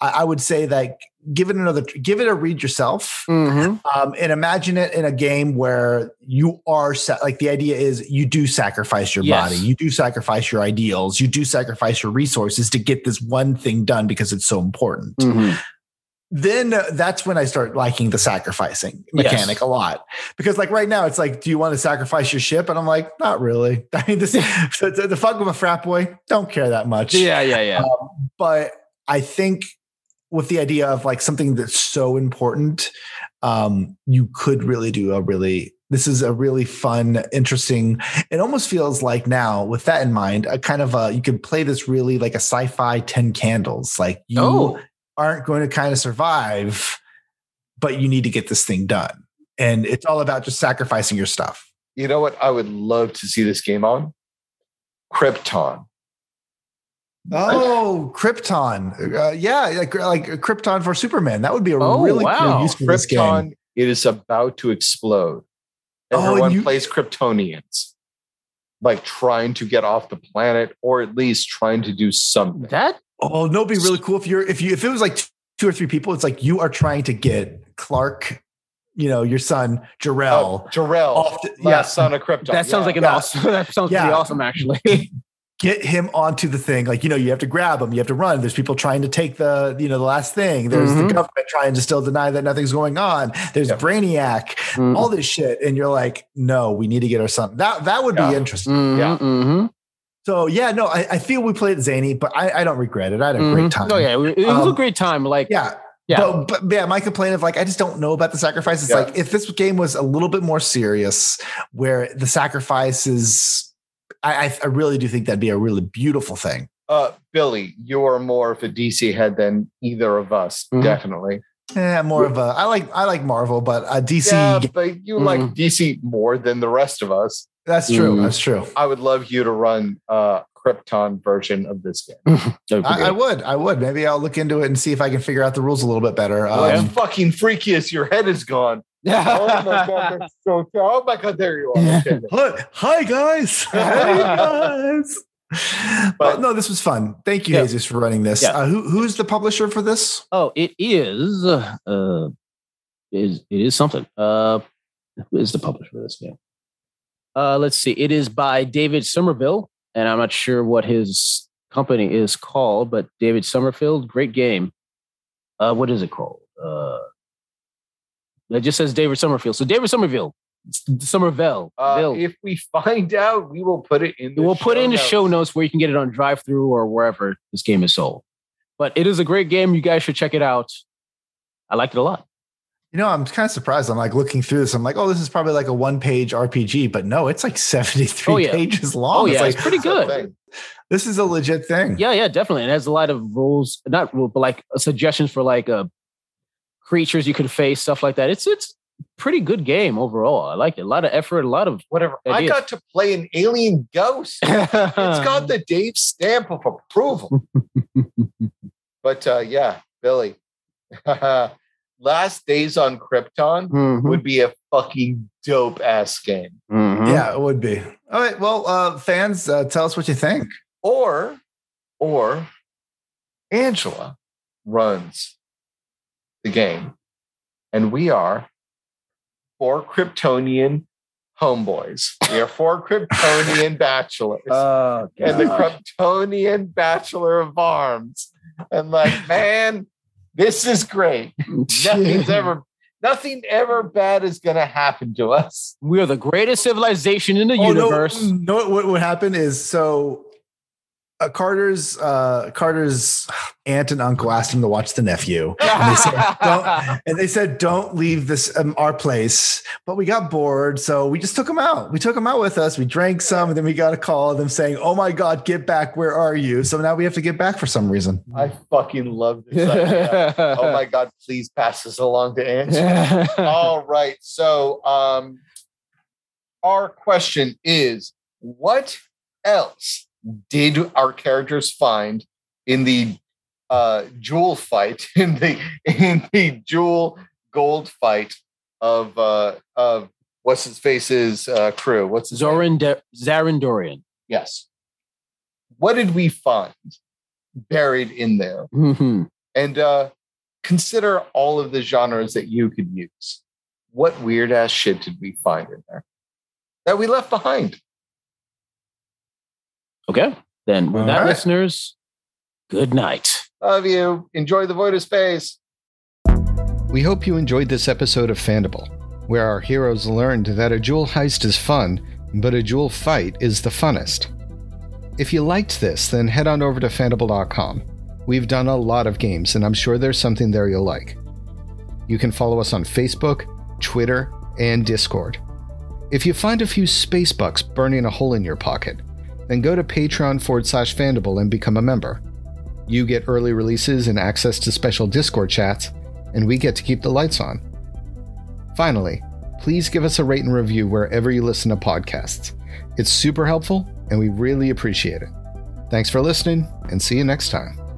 I, I would say that give it another, give it a read yourself, Mhm. um, and imagine it in a game where you are like the idea is you do sacrifice your Yes. body, you do sacrifice your ideals, you do sacrifice your resources to get this one thing done because it's so important Mhm. Then that's when I start liking the sacrificing Yes. mechanic a lot. Because like right now, it's like, do you want to sacrifice your ship? And I'm like, not really. I mean, this so the, the fuck with a frat boy, don't care that much. Yeah, yeah, yeah. But I think with the idea of like something that's so important, um, you could really do a really this is a really fun, interesting. It almost feels like now, with that in mind, a kind of a you could play this really like a sci-fi Ten Candles. Like you Oh. Aren't going to kind of survive, but you need to get this thing done. And it's all about just sacrificing your stuff. You know what? I would love to see this game on Krypton. Oh, Krypton. Uh, yeah, like, like Krypton for Superman. That would be a Oh, really wow. cool use for this game. Krypton, it is about to explode. Oh, Everyone you- plays Kryptonians, like trying to get off the planet, or at least trying to do something. That Oh, no, it'd be really cool if you're if you if it was like two or three people. It's like you are trying to get Clark, you know, your son Jor-El. Oh, Jor-El, off the- last yeah, son of Krypton. that sounds Yeah. like an yeah. awesome. That sounds Yeah. pretty awesome, actually. get him onto the thing. Like, you know, you have to grab him, you have to run. There's people trying to take the, you know, the last thing. There's Mhm. the government trying to still deny that nothing's going on. There's Yeah. Brainiac, Mhm. all this shit. And you're like, no, we need to get our son. That that would Yeah. be interesting. Mhm, Yeah. So yeah, no, I, I feel we played zany, but I, I don't regret it. I had a great mhm. time. Oh yeah, it it was a Um, great time. Like Yeah. Yeah. But, but yeah, my complaint of like, I just don't know about the sacrifices. Yeah. like if this game was a little bit more serious, where the sacrifices, I, I, I really do think that'd be a really beautiful thing. Uh, Billy, you are more of a DC head than either of us, Mhm. definitely. Yeah, more of a. I like I like Marvel, but uh, DC. Yeah, but you like Mhm. DC more than the rest of us. That's true. Mm. That's true. I would love you to run a Krypton version of this game. I, I would. I would. Maybe I'll look into it and see if I can figure out the rules a little bit better. Well, Um, fucking freaky as your head is gone. Oh my god, that's so oh my god, there you are. Okay. hi, hi guys. Hey guys. But But- no, this was fun. Thank you, Yeah. Jesus, for running this. Yeah. Uh, who, who's the publisher for this? Oh, it is. Uh, is it is something. Uh, who is the publisher for this game? Uh, let's see. It is by David Somerville, and I'm not sure what his company is called, but David Summerfield, great game. Uh, what is it called? Uh, it just says David Summerfield. So David Somerville, Somerville. Uh, if we find out, we will put it in. The we'll put it in the notes. show notes where you can get it on DriveThru or wherever this game is sold. But it is a great game. You guys should check it out. I liked it a lot. You know, I'm kind of surprised. I'm like looking through this. I'm like, oh, this is probably like a one page RPG, but no, it's like 73 Oh, yeah. pages long. Oh, yeah, It's it's like, pretty good. this is a legit thing. Yeah, yeah, definitely. It has a lot of rules, not rule, but like suggestions for like uh, creatures you can face, stuff like that. It's it's pretty good game overall. I like it. A lot of effort, a lot of. Whatever. I got to play an alien ghost. it's It's got the Dave stamp of approval. but uh, yeah, Billy. Last Days on Krypton Mhm, would be a fucking dope ass game. mhm. Yeah, it would be. All right. Well, uh, fans, uh, tell us what you think. Or, or Angela runs the game, and we are four Kryptonian homeboys. We are four Kryptonian bachelors. Oh, and the Kryptonian Bachelor of Arms. And like, man, this is great. Nothing's ever, nothing ever bad is gonna happen to us. we are the greatest civilization in the Oh, universe. No, what what happened is so uh, Carter's uh, Carter's aunt and uncle asked him to watch the nephew, and they said, don't, and they said, "Don't leave this um, our place." But we got bored, so we just took him out. We took him out with us. We drank some, and then we got a call of them saying, "Oh my God, get back! Where are you?" So now we have to get back for some reason. I fucking love this idea. oh my god, please pass this along to Angela. All right. So um our question is what else did our characters find in the uh jewel fight in the in the jewel gold fight of uh of what's his face's uh, crew? What's his? Zoran De- Zarin Dorian. Yes. What did we find buried in there? Mhm. And uh, consider all of the genres that you could use. What weird ass shit did we find in there that we left behind? Okay. Then with All that, right. listeners, good night. Love you. Enjoy the void of space. We hope you enjoyed this episode of Fandible, where our heroes learned that a jewel heist is fun, but a jewel fight is the funnest. If you liked this, then head on over to fandible.com. We've done a lot of games, and I'm sure there's something there you'll like. You can follow us on Facebook, Twitter, and Discord. If you find a few space bucks burning a hole in your pocket, then go to patreon forward slash fandible and become a member. You get early releases and access to special Discord chats, and we get to keep the lights on. Finally, please give us a rate and review wherever you listen to podcasts. It's super helpful, and we really appreciate it. Thanks for listening, and see you next time.